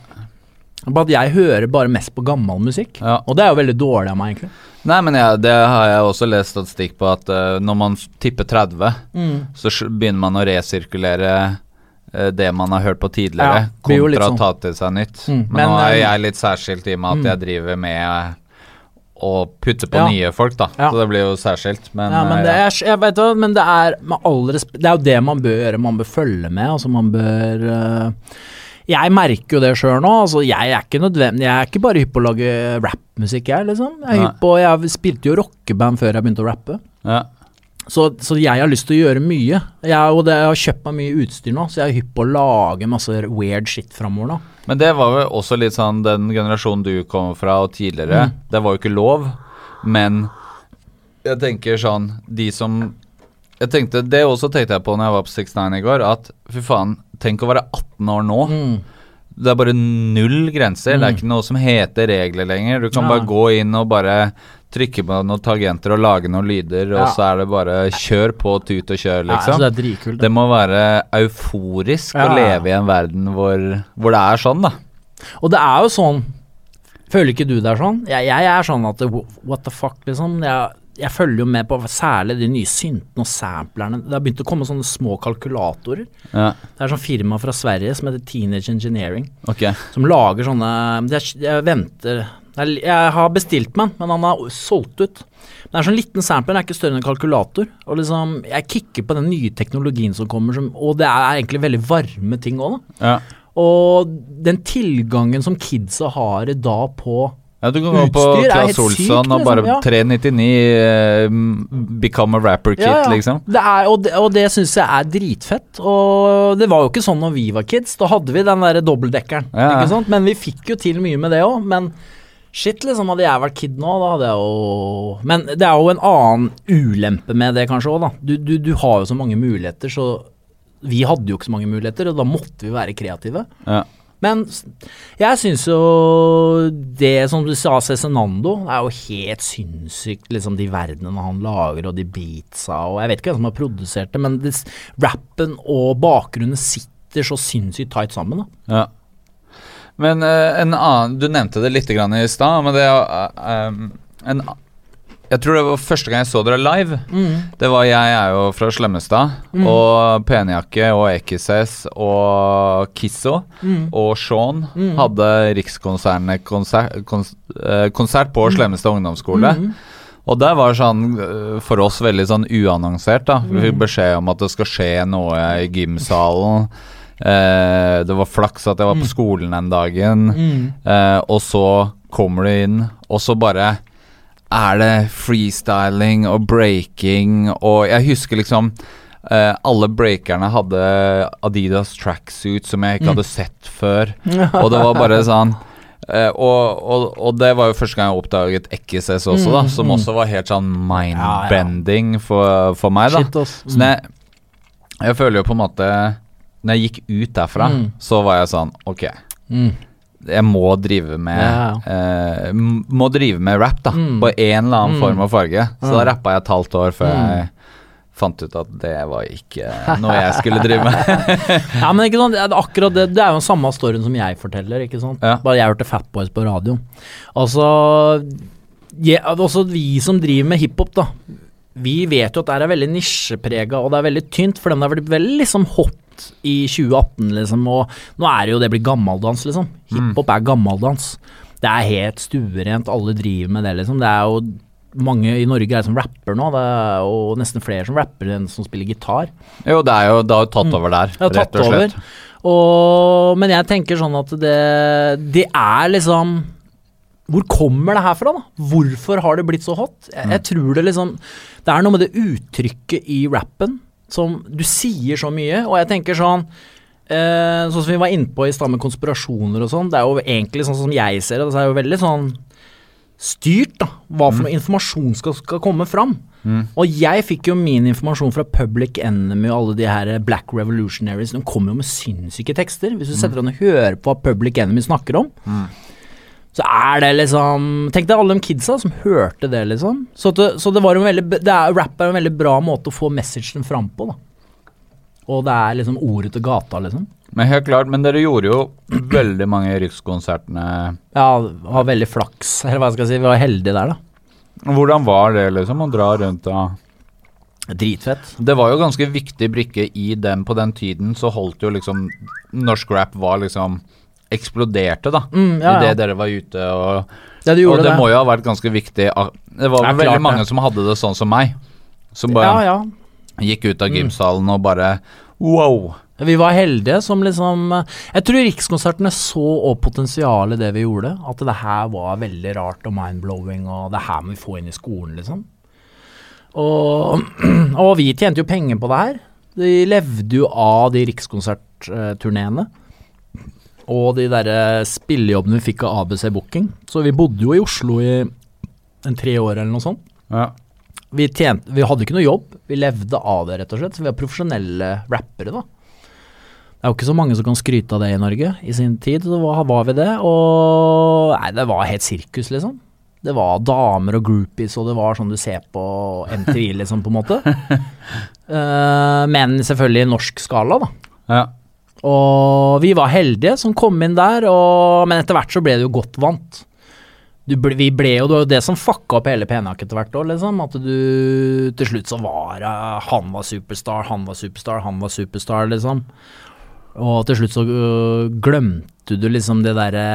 At jeg hører bare mest på gammel musikk. Ja. Og det er jo veldig dårlig av meg, egentlig. Nei, men jeg, det har jeg også lest statistikk på, at uh, når man tipper 30, Mm. så begynner man å resirkulere uh, det man har hørt på tidligere, Ja, kontra sånn. å ta til seg nytt. Mm, Men, men, nå er eh, jeg litt særskilt i og med at mm. jeg driver med å putte på Ja. nye folk, da. Ja. Så det blir jo særskilt. Men, ja, men det er, jeg vet hva, men det er Det er jo det man bør gjøre. Man bør følge med. Altså, man bør øh, Jeg merker jo det sjøl nå. Altså, jeg er ikke nødvendig Jeg er ikke bare hypp på å lage rappmusikk, jeg, liksom. Jeg på Jeg spilte jo rockeband før jeg begynte å rappe. ja. Så, så jeg har lyst til å gjøre mye. Jeg, og det, jeg har kjøpt meg mye utstyr nå, så jeg er hypp på å lage masse weird shit framover nå. Men det var jo også litt sånn den generasjonen du kom fra og tidligere. Mm. Det var jo ikke lov, men jeg tenker sånn De som jeg tenkte, Det også tenkte jeg på når jeg var på 69 i går, at fy faen, tenk å være 18 år nå. Mm. Det er bare null grenser. Det er ikke noe som heter regler lenger. Du kan Ja. bare gå inn og bare trykke på noen tagenter og lage noen lyder, Ja. og så er det bare kjør på, tut og kjør, liksom. liksom. det er dritkult. Det må være euforisk Ja, å leve i en verden hvor, hvor det er sånn, da. Og det er jo sånn Føler ikke du det er sånn? Jeg, jeg er sånn at what the fuck, liksom. Jeg, jeg følger jo med på særlig de nye syntene og samplerne. Det har begynt å komme sånne små kalkulatorer. Ja, Det er sånn firma fra Sverige som heter Teenage Engineering, Okay. som lager sånne er, Jeg venter jeg, jeg har bestilt meg, men han har solgt ut. Men det er sånn liten sampler, den er ikke større enn en kalkulator. Og liksom, Jeg kikker på den nye teknologien som kommer, som, og det er egentlig veldig varme ting òg, da. Ja. Og den tilgangen som kidsa har i dag på Ja, du kan gå på Claes Olsson og bare liksom, ja. 399 uh, become a rapper kit, Ja, ja. liksom. Det er, og det, og det syns jeg er dritfett. Og det var jo ikke sånn når vi var kids. Da hadde vi den derre dobbeltdekkeren. Ikke sant? Men vi fikk jo til mye med det òg. Men shit, liksom. Hadde jeg vært kid nå, da hadde jeg jo Men det er jo en annen ulempe med det kanskje òg, da. Du, du, du har jo så mange muligheter, så vi hadde jo ikke så mange muligheter, og da måtte vi være kreative. Ja. Men jeg syns jo det som du sa, Cezinando, er jo helt sinnssykt, liksom de verdenene han lager, og de beatsa, og jeg vet ikke hvem som har produsert det, men det, rappen og bakgrunnen sitter så sinnssykt tight sammen, da. Ja. Men uh, en annen Du nevnte det litt i stad, men det er eh, en Jeg tror det var første gang jeg så dere live. Det var Jeg er jo fra Slemmestad. Og Penjakke og Ekises og Kisso og Sean hadde Rikskonsernet konsert, eh, konsert på Slemmestad ungdomsskole. Og det var sånn eh, for oss veldig sånn uannonsert. da Vi fikk beskjed om at det skal skje noe i gymsalen. Eh, det var flaks at jeg var på skolen den dagen. Eh, og så kommer du inn, og så bare er det freestyling og breaking, og jeg husker liksom Uh, alle breakerne hadde Adidas tracksuit som jeg ikke hadde sett før. *laughs* Og det var bare sånn uh, og, og, og det var jo første gang jeg oppdaget XS også, da, Mm, som mm. også var helt sånn mind-bending for, for meg. da Så jeg, jeg føler jo på en måte Når jeg gikk ut derfra, Mm. så var jeg sånn Ok, Mm. Jeg må drive med Ja, eh, m- Må drive med rap, da. Mm. På en eller annen Mm. form og farge. Så Mm. da rappa jeg et halvt år før Mm. jeg fant ut at det var ikke noe jeg skulle drive med. *laughs* Ja, men ikke sant, det er akkurat det, det er jo den samme storyen som jeg forteller, ikke sant. Ja. Bare jeg hørte Fatboys på radio. Altså, jeg, altså vi som driver med hiphop, da. Vi vet jo at det er veldig nisjeprega, og det er veldig tynt, for den har blitt veldig liksom hot i 2018, liksom, og nå er det jo det blir gammeldans, liksom. Hiphop er gammeldans. Det er helt stuerent, alle driver med det, liksom. Det er jo mange i Norge er som rapper nå, det er jo nesten flere som rapper enn som spiller gitar. Jo, det er jo det har jo tatt over der, Mm. Rett og slett. over. Og, men jeg tenker sånn at det, det er liksom Hvor kommer det her fra, da? Hvorfor har det blitt så hot? Jeg, jeg tror det liksom Det er noe med det uttrykket i rappen som Du sier så mye, og jeg tenker sånn eh, Sånn som vi var inne på i stad med konspirasjoner og sånn, det er jo egentlig sånn som jeg ser det, det er jo veldig sånn styrt, da. Hva for noe informasjon skal, skal komme fram. Mm. Og jeg fikk jo min informasjon fra Public Enemy og alle de her Black Revolutionaries. De kommer jo med sinnssyke tekster. Hvis du setter deg ned og hører på hva Public Enemy snakker om, Mm. Så er det liksom Tenk deg alle de kidsa som hørte det, liksom. Så, det, så det var en veldig det er, Rap er en veldig bra måte å få messagen fram på, da. Og det er liksom ordet til gata, liksom. Men helt klart, men dere gjorde jo veldig mange Rikskonsertene. Ja, har veldig flaks, eller hva jeg skal si. Vi var heldige der, da. Hvordan var det liksom å dra rundt da? Dritfett. Det var jo ganske viktig brikke i den på den tiden, så holdt jo liksom Norsk rap var liksom eksploderte, da. Mm, ja, Idet ja. dere var ute og Ja, de Og det det. må jo ha vært ganske viktig Det var vel veldig klart det. mange som hadde det sånn som meg. Som bare ja. gikk ut av gymsalen og bare Wow! Vi var heldige som liksom Jeg tror Rikskonsertene så òg potensialet i det vi gjorde. At det her var veldig rart og mind-blowing, og det her må vi få inn i skolen, liksom. Og, *clears throat* og vi tjente jo penger på det her. De levde jo av de Rikskonsertturneene. Og de derre spillejobbene vi fikk av ABC Booking. Så vi bodde jo i Oslo i en tre år eller noe sånt. Ja. Vi, tjente, vi hadde ikke noe jobb, vi levde av det, rett og slett. Så vi var profesjonelle rappere, da. Det er jo ikke så mange som kan skryte av det i Norge. I sin tid så var, var vi det, og Nei, det var helt sirkus, liksom. Det var damer og groupies, og det var sånn du ser på MTV, liksom, på en måte. uh, *laughs* men selvfølgelig i norsk skala, da. ja. Og vi var heldige som kom inn der, og, men etter hvert så ble det jo godt vant. Du ble, vi ble jo, det var jo det som fucka opp hele Penak etter hvert òg, liksom. At du til slutt så var det Han var superstar, han var superstar, han var superstar, liksom. Og til slutt så øh, glemte du liksom det derre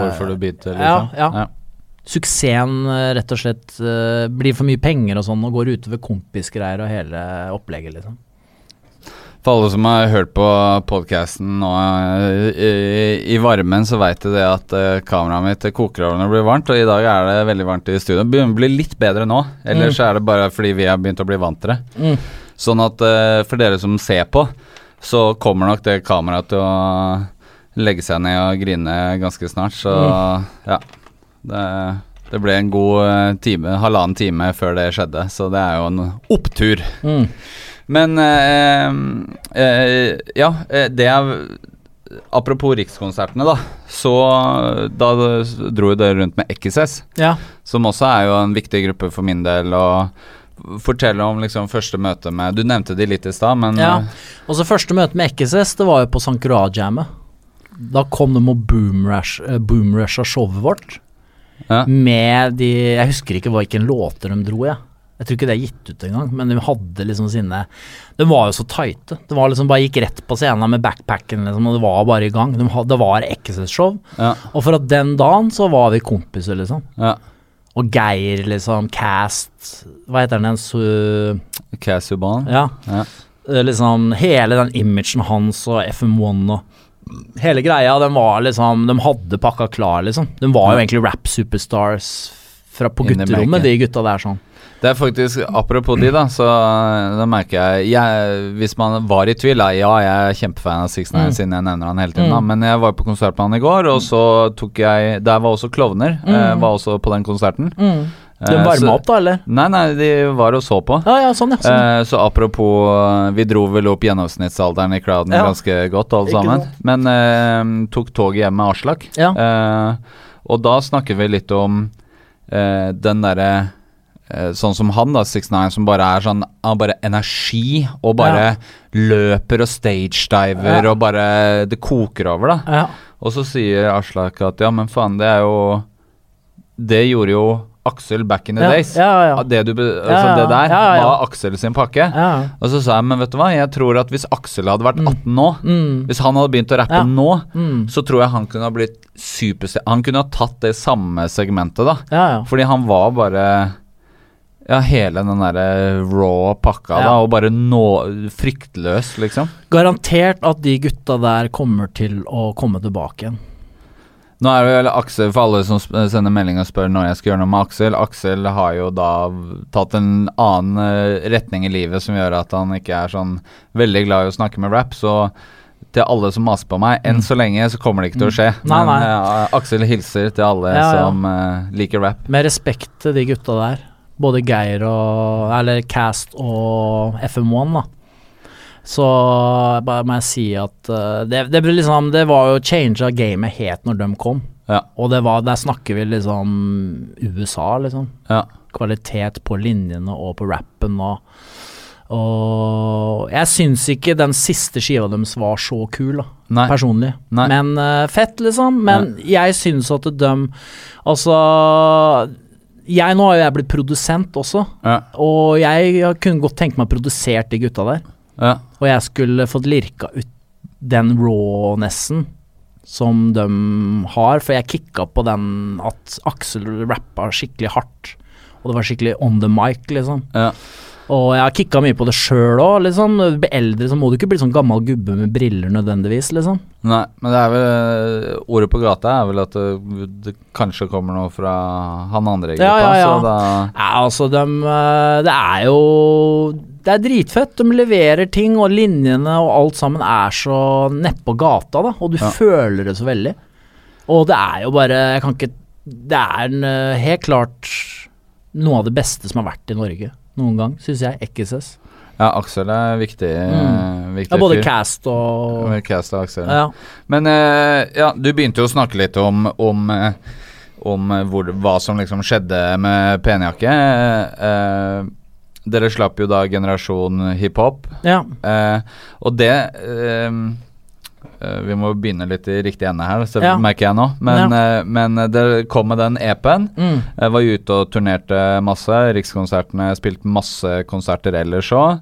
Hvorfor du biter, ja, liksom. ja. Suksessen øh, rett og slett øh, blir for mye penger og sånn, og går utover kompisgreier og hele opplegget, liksom. For alle som har hørt på podkasten nå eh, i, i varmen, så veit du det at eh, kameraet mitt koker over når det blir varmt. Og i dag er det veldig varmt i studio. Det begynner å bli litt bedre nå. Ellers Mm. er det bare fordi vi har begynt å bli vant til det. Mm. Sånn at uh, for dere som ser på, så kommer nok det kameraet til å legge seg ned og grine ganske snart. Så Mm. ja. Det, det ble en god time, halvannen time før det skjedde, så det er jo en opptur. Men eh, eh, ja, eh, det er Apropos Rikskonsertene, da. Så da dro jo dere rundt med XS, Ja. som også er jo en viktig gruppe for min del. Og fortelle om liksom første møte med Du nevnte de litt i stad, men Ja. Også Og så første møte med XS, det var jo på Sankara-jammet. Da kom de og eh, boomrusha showet vårt ja. med de Jeg husker ikke hvilken låter de dro, jeg. Jeg tror ikke det er gitt ut engang, men de hadde liksom sine De var jo så tighte. De var liksom bare gikk rett på scenen med backpacken, liksom, og det var bare i gang. De hadde, det var XS-show. ja, Og for at den dagen så var vi kompiser, liksom. ja. Og Geir, liksom, Cast Hva heter den? Su- Casuban. Ja. Ja. Eh, liksom hele den imagen hans og FM1 og hele greia, den var liksom De hadde pakka klar, liksom. De var jo egentlig rap superstars fra, på gutterommet, de gutta der sånn. Det er faktisk, Apropos de, da, så da merker jeg, jeg Hvis man var i tvil da, Ja, jeg er kjempefan av Six Nine Mm. siden jeg nevner han hele tiden, da, Mm. men jeg var på konsert med han i går, og så tok jeg Der var også klovner. eh, Mm. var også på den konserten. Mm. Eh, De varma opp, da, eller? Nei, nei, de var og så på. Ja, ja, sånn, ja. Sånn. Eh, så apropos Vi dro vel opp gjennomsnittsalderen i crowden Ja. ganske godt, alle Ikke sammen. Men eh, tok toget hjem med Aslak. Ja. Eh, og da snakker vi litt om eh, den derre eh, Sånn som han, da, 69, som bare er sånn Han bare energi, og bare løper og stagediver, Ja. og bare Det koker over, da. ja. Og så sier Aslak at ja, men faen, det er jo Det gjorde jo Aksel back in the ja. days. Ja, ja. Ja, Det, du, altså Ja, ja. det der Ja, ja. var Aksel sin pakke. ja. Og så sa jeg, men vet du hva, jeg tror at hvis Aksel hadde vært Mm. 18 nå, Mm. hvis han hadde begynt å rappe Ja. nå, Mm. så tror jeg han kunne ha blitt superstjerne. Han kunne ha tatt det samme segmentet, da. Ja, ja. Fordi han var bare Ja, hele den derre raw pakka, da, og bare nå fryktløs, liksom. Garantert at de gutta der kommer til å komme tilbake igjen. Nå er det vel Aksel, for alle som sender melding og spør når jeg skal gjøre noe med Aksel Aksel har jo da tatt en annen eh, retning i livet som gjør at han ikke er sånn veldig glad i å snakke med rap, så til alle som maser på meg, enn så lenge så kommer det ikke til å skje. Mm. Nei, Men nei. eh, Aksel hilser til alle Ja, ja. som uh, liker rap. Med respekt til de gutta der. Både Geir og Eller Cast og FM1, da. Så bare må jeg si at uh, det, det liksom Det var jo change av gamet helt når de kom. Ja. Og det var Der snakker vi liksom USA, liksom. Ja. Kvalitet på linjene og på rappen og Og jeg syns ikke den siste skiva deres var så kul, da Nei. personlig. Nei. Men uh, fett, liksom. Men jeg syns at de Altså jeg, Nå har jo jeg blitt produsent også, Ja. og jeg kunne godt tenkt meg produsert de gutta der. Ja. Og jeg skulle fått lirka ut den rawnessen som de har, for jeg kicka på den at Aksel rappa skikkelig hardt. Og det var skikkelig on the mic, liksom. Ja. Og jeg har kicka mye på det sjøl òg, liksom. Når du blir eldre, så må du ikke bli sånn gammel gubbe med briller nødvendigvis, liksom. Nei, men det er vel Ordet på gata er vel at det, det kanskje kommer noe fra han andre i Ja, gruppa, ja, ja. så da Ja, altså, de eh, Det er jo Det er dritfett. De leverer ting, og linjene og alt sammen er så nedpå gata, da. Og du Ja. føler det så veldig. Og det er jo bare Jeg kan ikke Det er en, eh, helt klart noe av det beste som har vært i Norge noen gang, syns jeg. Ekkises. Ja, Aksel er viktig. Mm. viktig Ja, både fyr. cast og Cast og Aksel. Ja. Men eh, ja, du begynte jo å snakke litt om om, eh, om eh, hvor, hva som liksom skjedde med penjakke. Eh, dere slapp jo da generasjon hiphop, ja. eh, og det eh, eh, Vi må begynne litt i riktig ende her, så Ja. merker jeg nå. Men, eh, men det kom med den EP-en. Mm. Jeg var ute og turnerte masse. Rikskonsertene spilte masse konserter ellers òg.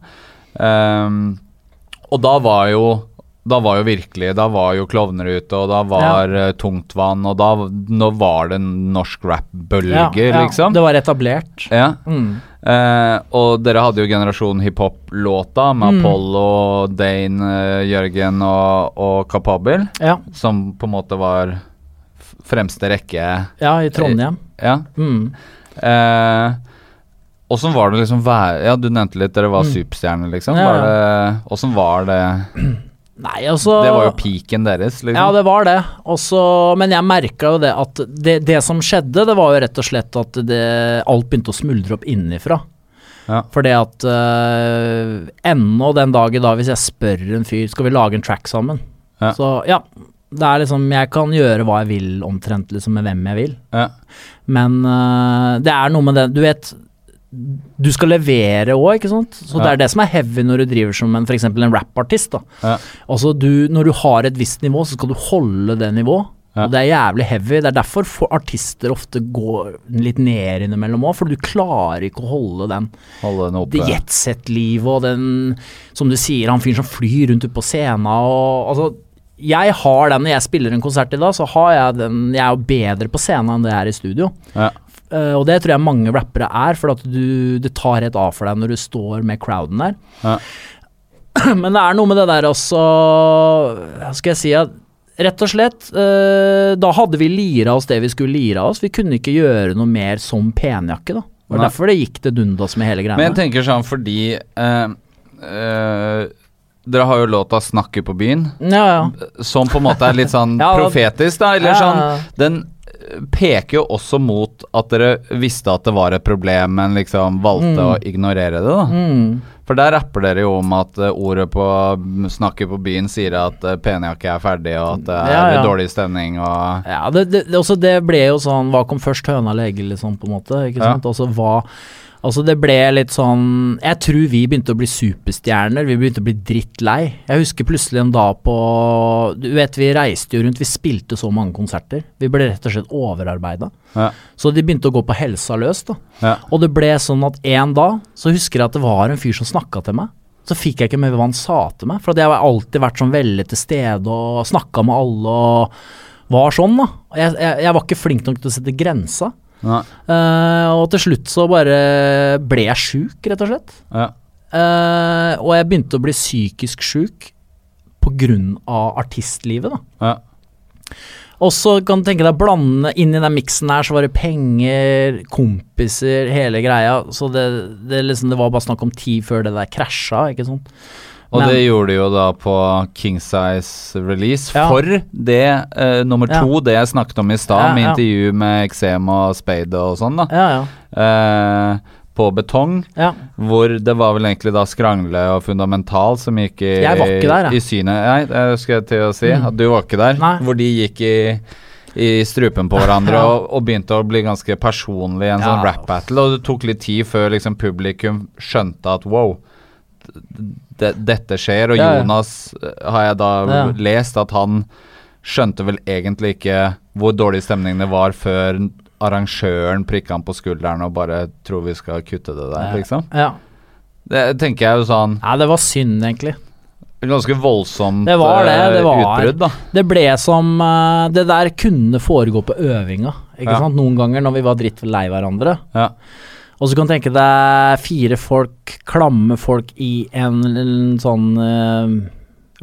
og da var jo da var jo virkelig Da var jo klovner ute, og da var eh, Tungtvann, og da Nå var det norsk rap-bølger, ja, ja. liksom. Det var etablert. Ja. Mm. Eh, og dere hadde jo Generasjon hiphop-låta med Mm. Apollo, Dane, eh, Jørgen og, og Kapabel, Ja. som på en måte var fremste rekke. ja, i Trondheim. Ja. Mm. Eh, Åssen var det liksom. Ja, du nevnte litt dere var Mm. superstjerner, liksom. Ja, Var det, var det Nei, altså Det var jo peaken deres, liksom. Ja, det var det. Også, men jeg merka jo det at det, det som skjedde, det var jo rett og slett at det, alt begynte å smuldre opp innenfra. Ja. For det at uh, ennå den dag i dag, hvis jeg spør en fyr skal vi lage en track sammen, Ja. så ja. Det er liksom Jeg kan gjøre hva jeg vil omtrent, liksom, med hvem jeg vil. Ja. Men uh, det er noe med det Du vet, du skal levere òg, ikke sant. Så det er det som er heavy når du driver som en f.eks. en rappartist. Ja. Altså du, Når du har et visst nivå, så skal du holde det nivået. Ja. Og det er jævlig heavy. Det er derfor artister ofte går litt ned innimellom òg, for du klarer ikke å holde den Holde den det oppe. jetset-livet og den Som du sier, han fyren som flyr rundt ute på scenen og altså jeg har den når jeg spiller en konsert i dag, så har jeg den Jeg er jo bedre på scenen enn det jeg er i studio. Ja. Eh, og det tror jeg mange rappere er, for at du, det tar helt av for deg når du står med crowden der. Ja. *clears throat* Men det er noe med det der også Hva skal jeg si at Rett og slett, uh, da hadde vi lira oss det vi skulle lira oss. Vi kunne ikke gjøre noe mer som penjakke, da. Og Nei. derfor det gikk det dundas med hele greia. Men jeg tenker sånn fordi uh, Dere har jo låta 'Snakke på byen', Ja, ja. som på en måte er litt sånn *laughs* profetisk, da. Eller sånn. Den peker jo også mot at dere visste at det var et problem, men liksom valgte å ignorere det, da. Mm. For der rapper dere jo om at eh, ordet på snakket på byen sier at uh, penjakke er ferdig, og at det er Ja, ja. dårlig stemning og Ja, det, det, også det ble jo sånn Hva kom først, høna eller egget, liksom, på en måte? Ikke sant? Altså hva Altså det ble litt sånn Jeg tror vi begynte å bli superstjerner. Vi begynte å bli drittlei. Jeg husker plutselig en dag på Du vet, vi reiste jo rundt, vi spilte så mange konserter. Vi ble rett og slett overarbeida. Ja. Så de begynte å gå på helsa løs, da. ja. Og det ble sånn at en dag så husker jeg at det var en fyr som snakka til meg. Så fikk jeg ikke med hva han sa til meg, for jeg har alltid vært sånn veldig til stede og snakka med alle og var sånn, da. Jeg, jeg, jeg var ikke flink nok til å sette grensa. Nei. Eh, og til slutt så bare ble jeg sjuk, rett og slett. Ja. Uh, og jeg begynte å bli psykisk sjuk av artistlivet, da. Ja. Og så kan du tenke deg blande inn i den miksen her, så var det penger, kompiser, hele greia. Så det, det, liksom, det var bare snakk om tid før det der krasja, ikke sant. Og Men- det gjorde de jo da på King Size release. Ja. For det uh, nummer Ja. to, det jeg snakket om i stad, Ja, med intervju med Eksem og Spade og sånn, da. Ja, ja. Eh, på betong, ja. hvor det var vel egentlig da Skrangle og Fundamental som gikk i, der, i synet. Nei, det skal jeg til å si. Mm. At du var ikke der. Nei. Hvor de gikk i i strupen på hverandre Ja. *laughs* og, og begynte å bli ganske personlig i en sånn rap battle. Og det tok litt tid før liksom publikum skjønte at wow, det, dette skjer. Og Ja, ja. Jonas eh, har jeg da Ja. lest at han skjønte vel egentlig ikke hvor dårlig stemningene det var før arrangøren prikka han på skulderen og bare tror vi skal kutte det der, liksom. ja. Det tenker jeg jo sånn ja, det var synd, egentlig. Ganske voldsomt Det var det, eh, det var- utbrudd, da. Det ble som eh, Det der kunne foregå på øvinga, ikke Ja. sant. Noen ganger når vi var drittlei hverandre. Ja. Og så kan du tenke deg fire folk, klamme folk i en, en sånn uh,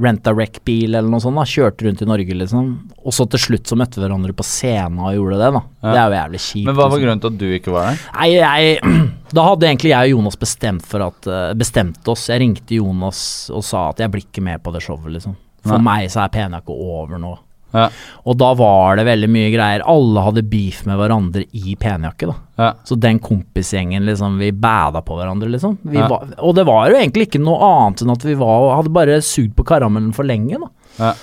rent-a-wreck-bil eller noe sånt, da, kjørte rundt i Norge, liksom. Og så til slutt så møtte vi hverandre på scenen og gjorde det, da. Ja. Det er jo jævlig kjipt. Men hva var liksom. grunnen til at du ikke var der? Nei, jeg *clears throat* Da hadde egentlig jeg og Jonas bestemt for at eh, Bestemt oss. Jeg ringte Jonas og sa at jeg blir ikke med på det showet, liksom. For Nei. meg så er Penjakke over nå. Ja. Og da var det veldig mye greier. Alle hadde beef med hverandre i penjakke, da. Ja. Så den kompisgjengen, liksom, vi bada på hverandre, liksom. Vi Ja. var, og det var jo egentlig ikke noe annet enn at vi var, hadde bare sugd på karamellen for lenge, da. Ja.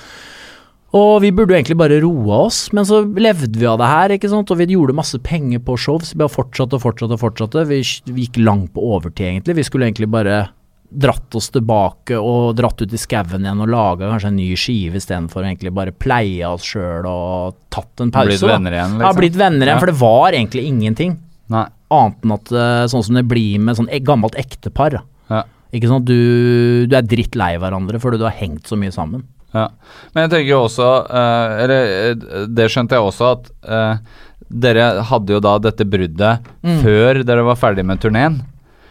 Og vi burde jo egentlig bare roa oss, men så levde vi av det her, ikke sant. Og vi gjorde masse penger på show, så vi bare fortsatte og fortsatte og fortsatte. Vi, vi gikk langt på overtid, egentlig. Vi skulle egentlig bare dratt oss tilbake og dratt ut i skauen igjen og laga kanskje en ny skive istedenfor egentlig bare pleie oss sjøl og tatt en pause. Blitt venner igjen, Ja, liksom? blitt venner igjen, Ja. for det var egentlig ingenting. Nei. Annet enn at eh, sånn som det blir med sånn e- gammelt ektepar. Ja. Ikke sant, du, du er dritt lei hverandre fordi du har hengt så mye sammen. Ja. Men jeg tenker jo også eh, Eller eh, det skjønte jeg også, at dere hadde jo da dette bruddet Mm. før dere var ferdig med turneen.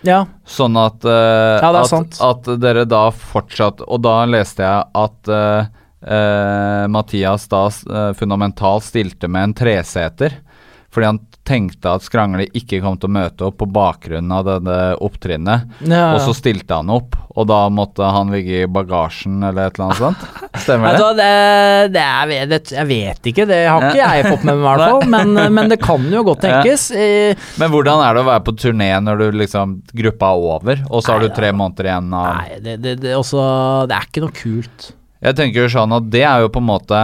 Ja, Sånn at, uh, Ja, det at, at dere da fortsatt Og da leste jeg at uh, uh, Mathias da fundamentalt stilte med en treseter. Fordi han tenkte at Skrangle ikke kom til å møte opp på bakgrunn av denne opptrinnet. ja, Og så stilte han opp, og da måtte han ligge i bagasjen eller et eller annet sånt. *laughs* Stemmer det? det, det er, det, jeg vet ikke, det har ikke jeg fått med meg i hvert fall. *laughs* Men, men det kan jo godt tenkes. Eh, Men hvordan er det å være på turné når du liksom gruppa er over, og så har Nei, du tre måneder igjen av Nei, det, det, det, også, det er ikke noe kult. Jeg tenker jo sånn at det er jo på en måte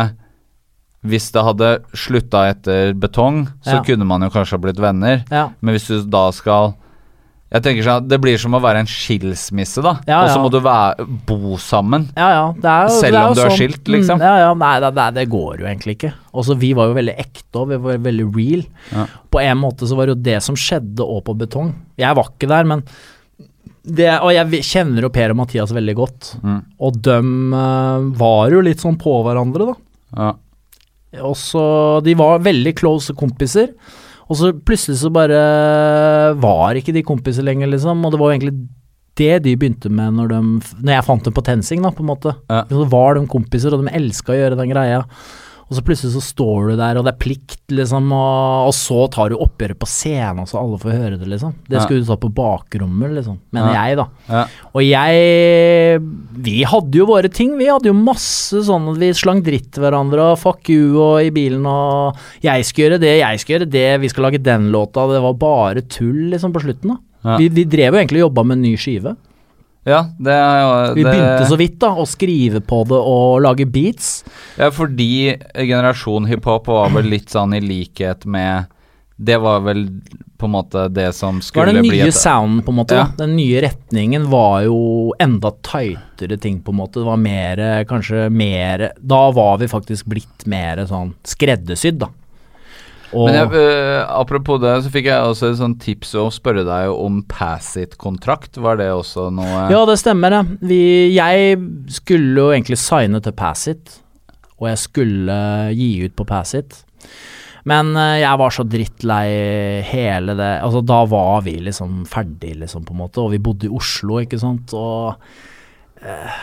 Hvis det hadde slutta etter betong, så Ja. kunne man jo kanskje ha blitt venner. Ja. Men hvis du da skal Jeg tenker sånn Det blir som å være en skilsmisse, da. Ja, Og så må du være, bo sammen. Ja, ja. Det jo- Selv det om du er sånn. skilt, liksom? Mm, ja, ja. Nei, det, det, går jo egentlig ikke. Også vi var jo veldig ekte og vi var veldig real. På en måte så var det jo det som skjedde òg på betong. Jeg var ikke der, men det, Og jeg kjenner jo Per og Mathias veldig godt. Mm. Og dem uh, var jo litt sånn på hverandre, da. Ja. Og så De var veldig close kompiser. Og så plutselig så bare var ikke de kompiser lenger, liksom. Og det var jo egentlig det de begynte med når, de, når jeg fant dem på TenSing, da, på en måte. Ja. Så var de kompiser, og de elska å gjøre den greia. Og så plutselig så står du der, og det er plikt, liksom, og, og så tar du oppgjøret på scenen, så alle får høre det, liksom. Det Ja. skulle du ta på bakrommet, liksom. Mener Ja. jeg, da. Ja. Og jeg Vi hadde jo våre ting. Vi hadde jo masse sånn at vi slang dritt til hverandre og fuck you og i bilen og Jeg skal gjøre det, jeg skal gjøre det, vi skal lage den låta. Det var bare tull, liksom, på slutten, da. Vi, vi drev jo egentlig og jobba med en ny skive. Ja, det jo Vi det, begynte så vidt, da, å skrive på det og lage beats. Ja, fordi generasjon hiphop var vel litt sånn i likhet med Det var vel på en måte det som skulle Det var den nye et sounden, på en måte. Ja. Den nye retningen var jo enda tightere ting, på en måte. Det var mer, kanskje mer Da var vi faktisk blitt mer sånn skreddersydd, da. Og, Men jeg, øh, apropos det, så fikk jeg også et sånt tips å spørre deg om Passit-kontrakt. Var det også noe Ja, det stemmer det. Vi, jeg skulle jo egentlig signe til Passit, og jeg skulle gi ut på Passit. Men eh, jeg var så drittlei hele det Altså, da var vi liksom ferdig, liksom, på en måte, og vi bodde i Oslo, ikke sant, og eh,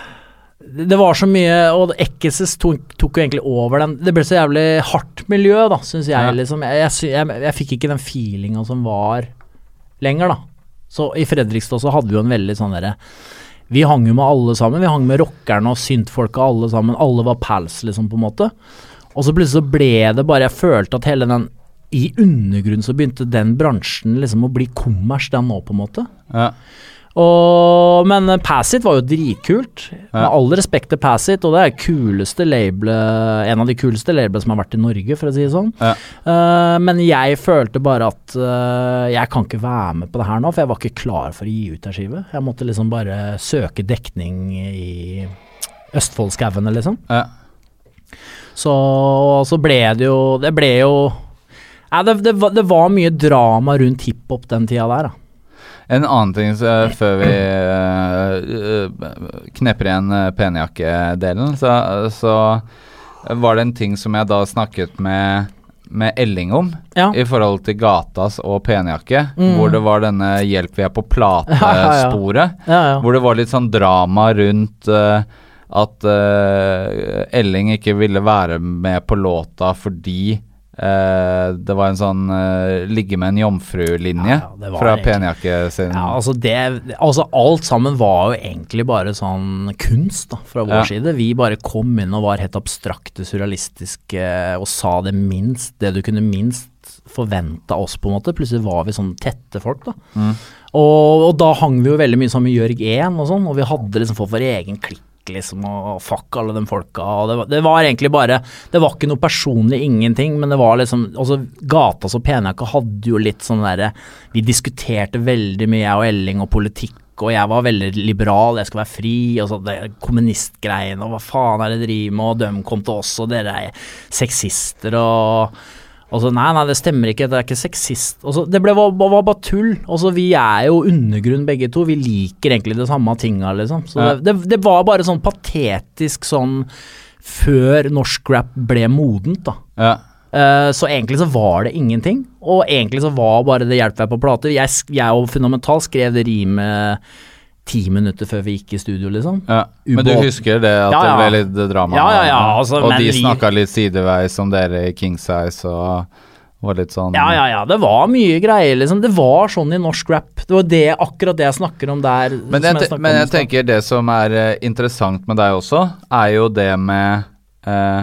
det var så mye, og Ekkeses tok, tok jo egentlig over den Det ble så jævlig hardt miljø, da, syns jeg. Ja. liksom Jeg, jeg, jeg, jeg fikk ikke den feelinga som var lenger, da. Så i Fredrikstad så hadde vi jo en veldig sånn derre Vi hang jo med alle sammen. Vi hang med rockerne og syntfolka alle sammen. Alle var pals, liksom, på en måte. Og så plutselig så ble det bare Jeg følte at hele den I undergrunnen så begynte den bransjen liksom å bli kommers, den nå, på en måte. Ja. Og, men Passit var jo dritkult. Med all respekt til Passit, og det er kuleste labelet En av de kuleste labelene som har vært i Norge, for å si det sånn. Ja. Uh, men jeg følte bare at uh, jeg kan ikke være med på det her nå, for jeg var ikke klar for å gi ut ei skive. Jeg måtte liksom bare søke dekning i Østfoldskauene, liksom. Ja. Så, så ble det jo Det ble jo Nei, det, det, det var mye drama rundt hiphop den tida der, da. En annen ting så, før vi øh, knepper igjen penjakkedelen, så, så var det en ting som jeg da snakket med, med Elling om, Ja. i forhold til gatas og penjakke, Mm. hvor det var denne 'hjelp, vi er på *laughs* ja. Ja, ja. Hvor det var litt sånn drama rundt uh, at uh, Elling ikke ville være med på låta fordi øh, det var en sånn uh, ligge med en jomfru-linje Ja, ja, fra egentlig- penjakke sin Ja, altså det Altså alt sammen var jo egentlig bare sånn kunst da, fra vår Ja. side. Vi bare kom inn og var helt abstrakte, surrealistiske og sa det minst, det du kunne minst forvente av oss, på en måte. Plutselig var vi sånn tette folk, da. Mm. Og, og da hang vi jo veldig mye sammen med Jørg 1 og sånn, og vi hadde liksom fått vår egen klikk. Liksom, og fuck alle de folka. Det, var, det var egentlig bare Det var ikke noe personlig, ingenting, men det var liksom altså, Gatas jeg Penjakka hadde jo litt sånn derre Vi diskuterte veldig mye, jeg og Elling, og politikk, og jeg var veldig liberal, jeg skal være fri, og så det kommunistgreiene, og hva faen er det de driver med, og de kom til oss, og dere er sexister, og og så nei, nei, det stemmer ikke, det er ikke sexist. Så, det ble, var, var bare tull. Og så vi er jo undergrunn begge to, vi liker egentlig det samme tinga, liksom. Så Ja. det, det, det var bare sånn patetisk sånn før norsk rap ble modent, da. Ja. Uh, så egentlig så var det ingenting. Og egentlig så var bare det 'hjelp jeg på plate'. Jeg, jeg og Fundamental skrev det rimet ti minutter før vi gikk i studio, liksom. Ja. Men du husker det at Ja, ja. det ble litt drama? Ja, ja, ja, altså, og men de snakka litt sideveis om dere i King Size og var litt sånn Ja, ja, ja. Det var mye greier, liksom. Det var sånn i norsk rap. Det var det, akkurat det jeg snakker om der. Men jeg, jeg, men jeg tenker det som er eh, interessant med deg også, er jo det med eh,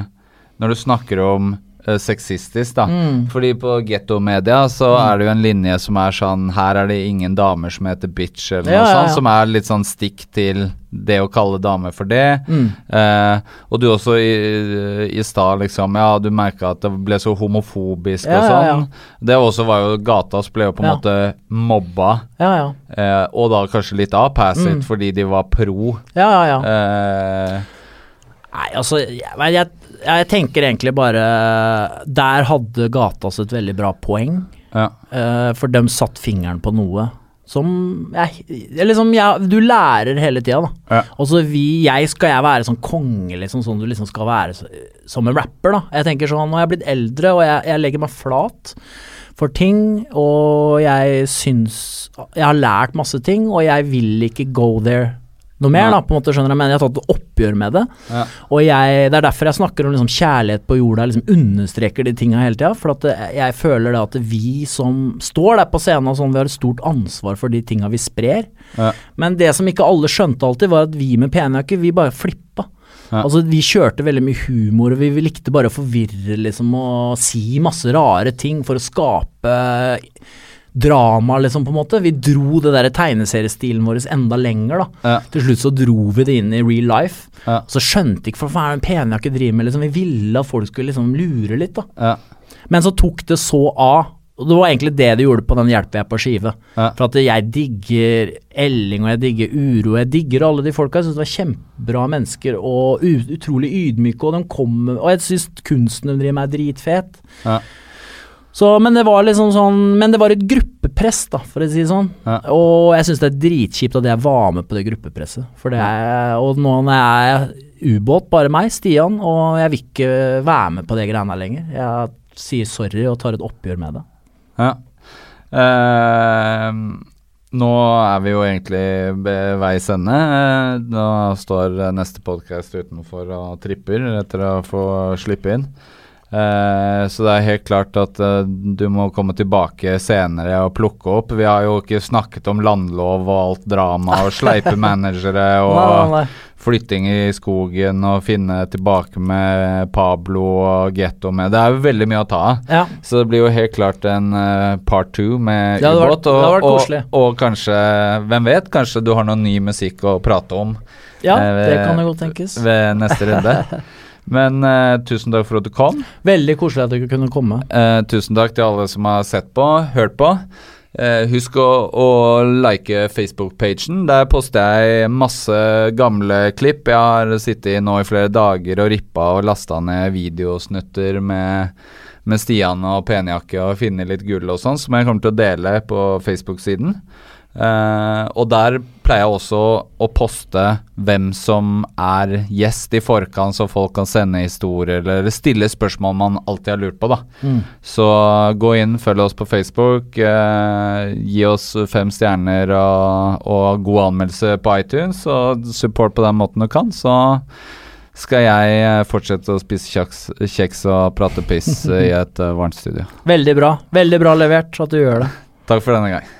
Når du snakker om eh, sexistisk, da. Mm. Fordi på gettomedia så så er det jo en linje som er sånn Her er det ingen damer som heter bitch, eller Ja, noe sånt. ja. Som er litt sånn stikk til det å kalle damer for det. Mm. Eh, og du også i, i stad, liksom. Ja, du merka at det ble så homofobisk og sånn. Det også var jo Gatas ble jo på en måte mobba. Ja, ja. Eh, og da kanskje litt av Passit, Mm. fordi de var pro. Ja, ja, ja. Eh, Nei, altså, jeg, jeg, jeg tenker egentlig bare Der hadde gata et veldig bra poeng. ja. Uh, for de satt fingeren på noe som jeg, liksom, jeg, Du lærer hele tida, da. Ja. Og så skal jeg være sånn konge, liksom, sånn du liksom skal være så, som en rapper, da. Jeg tenker sånn, Nå er jeg blitt eldre, og jeg, jeg legger meg flat for ting, og jeg syns Jeg har lært masse ting, og jeg vil ikke go there noe mer, da, på en måte, skjønner jeg, men jeg har tatt et oppgjør med det. Ja. Og jeg, det er derfor jeg snakker om liksom kjærlighet på jorda, liksom understreker de tinga hele tida. For at jeg føler det at vi som står der på scenen og sånn, vi har et stort ansvar for de tinga vi sprer. Ja. Men det som ikke alle skjønte alltid, var at vi med penjakke, vi bare flippa. Ja. Altså Vi kjørte veldig mye humor, og vi, vi likte bare å forvirre liksom og si masse rare ting for å skape drama, liksom, på en måte. Vi dro det der tegneseriestilen vår enda lenger, da. Ja. Til slutt så dro vi det inn i real life. Ja. Så skjønte ikke for hva er det penjakke driver med, liksom. Vi ville at folk skulle liksom lure litt, da. Ja. Men så tok det så av. Og det var egentlig det de gjorde på den Hjelper jeg på skive. For at jeg digger Elling, og jeg digger Uro, jeg digger alle de folka. Jeg syns det var kjempebra mennesker, og utrolig ydmyke, og de kommer Og jeg syns kunsten de driver med er dritfet. Ja. Så, men det var liksom sånn Men det var et gruppepress, da, for å si det sånn. Ja. Og jeg syns det er dritkjipt at jeg var med på det gruppepresset. For det er, og nå når jeg er ubåt, bare meg, Stian, og jeg vil ikke være med på det greiene lenger. Jeg sier sorry og tar et oppgjør med det. Ja. Eh, nå er vi jo egentlig ved veis ende. Eh, Nå står neste podkast utenfor og tripper etter å få slippe inn. Eh, så det er helt klart at uh, du må komme tilbake senere og plukke opp. Vi har jo ikke snakket om landlov og alt drama og *laughs* sleipe managere og Nei, nei, flytting i skogen og finne tilbake med Pablo og Getto med. Det er jo veldig mye å ta av. Ja. Så det blir jo helt klart en uh, part two med ubåt. Og, og, og kanskje, hvem vet, kanskje du har noe ny musikk å prate om ja, det kan jo godt tenkes. ved neste runde. *laughs* Men uh, tusen takk for at du kom. Veldig koselig at du kunne komme. Uh, tusen takk til alle som har sett på, hørt på. Uh, husk å, å like Facebook-pagen. Der poster jeg masse gamle klipp. Jeg har sittet nå i flere dager og rippa og lasta ned videosnutter med, med Stian og penjakke og funnet litt gull og sånn, som jeg kommer til å dele på Facebook-siden. Eh, og der pleier jeg også å poste hvem som er gjest i forkant, så folk kan sende historier eller stille spørsmål man alltid har lurt på. da. Mm. Så gå inn, følg oss på Facebook, uh, gi oss fem stjerner og, og god anmeldelse på iTunes, og support på den måten du kan, så skal jeg eh, fortsette å spise kjeks, kjeks og prate piss *laughs* i et uh, varmt studio. Veldig bra. Veldig bra levert at du gjør det. Takk for denne gang.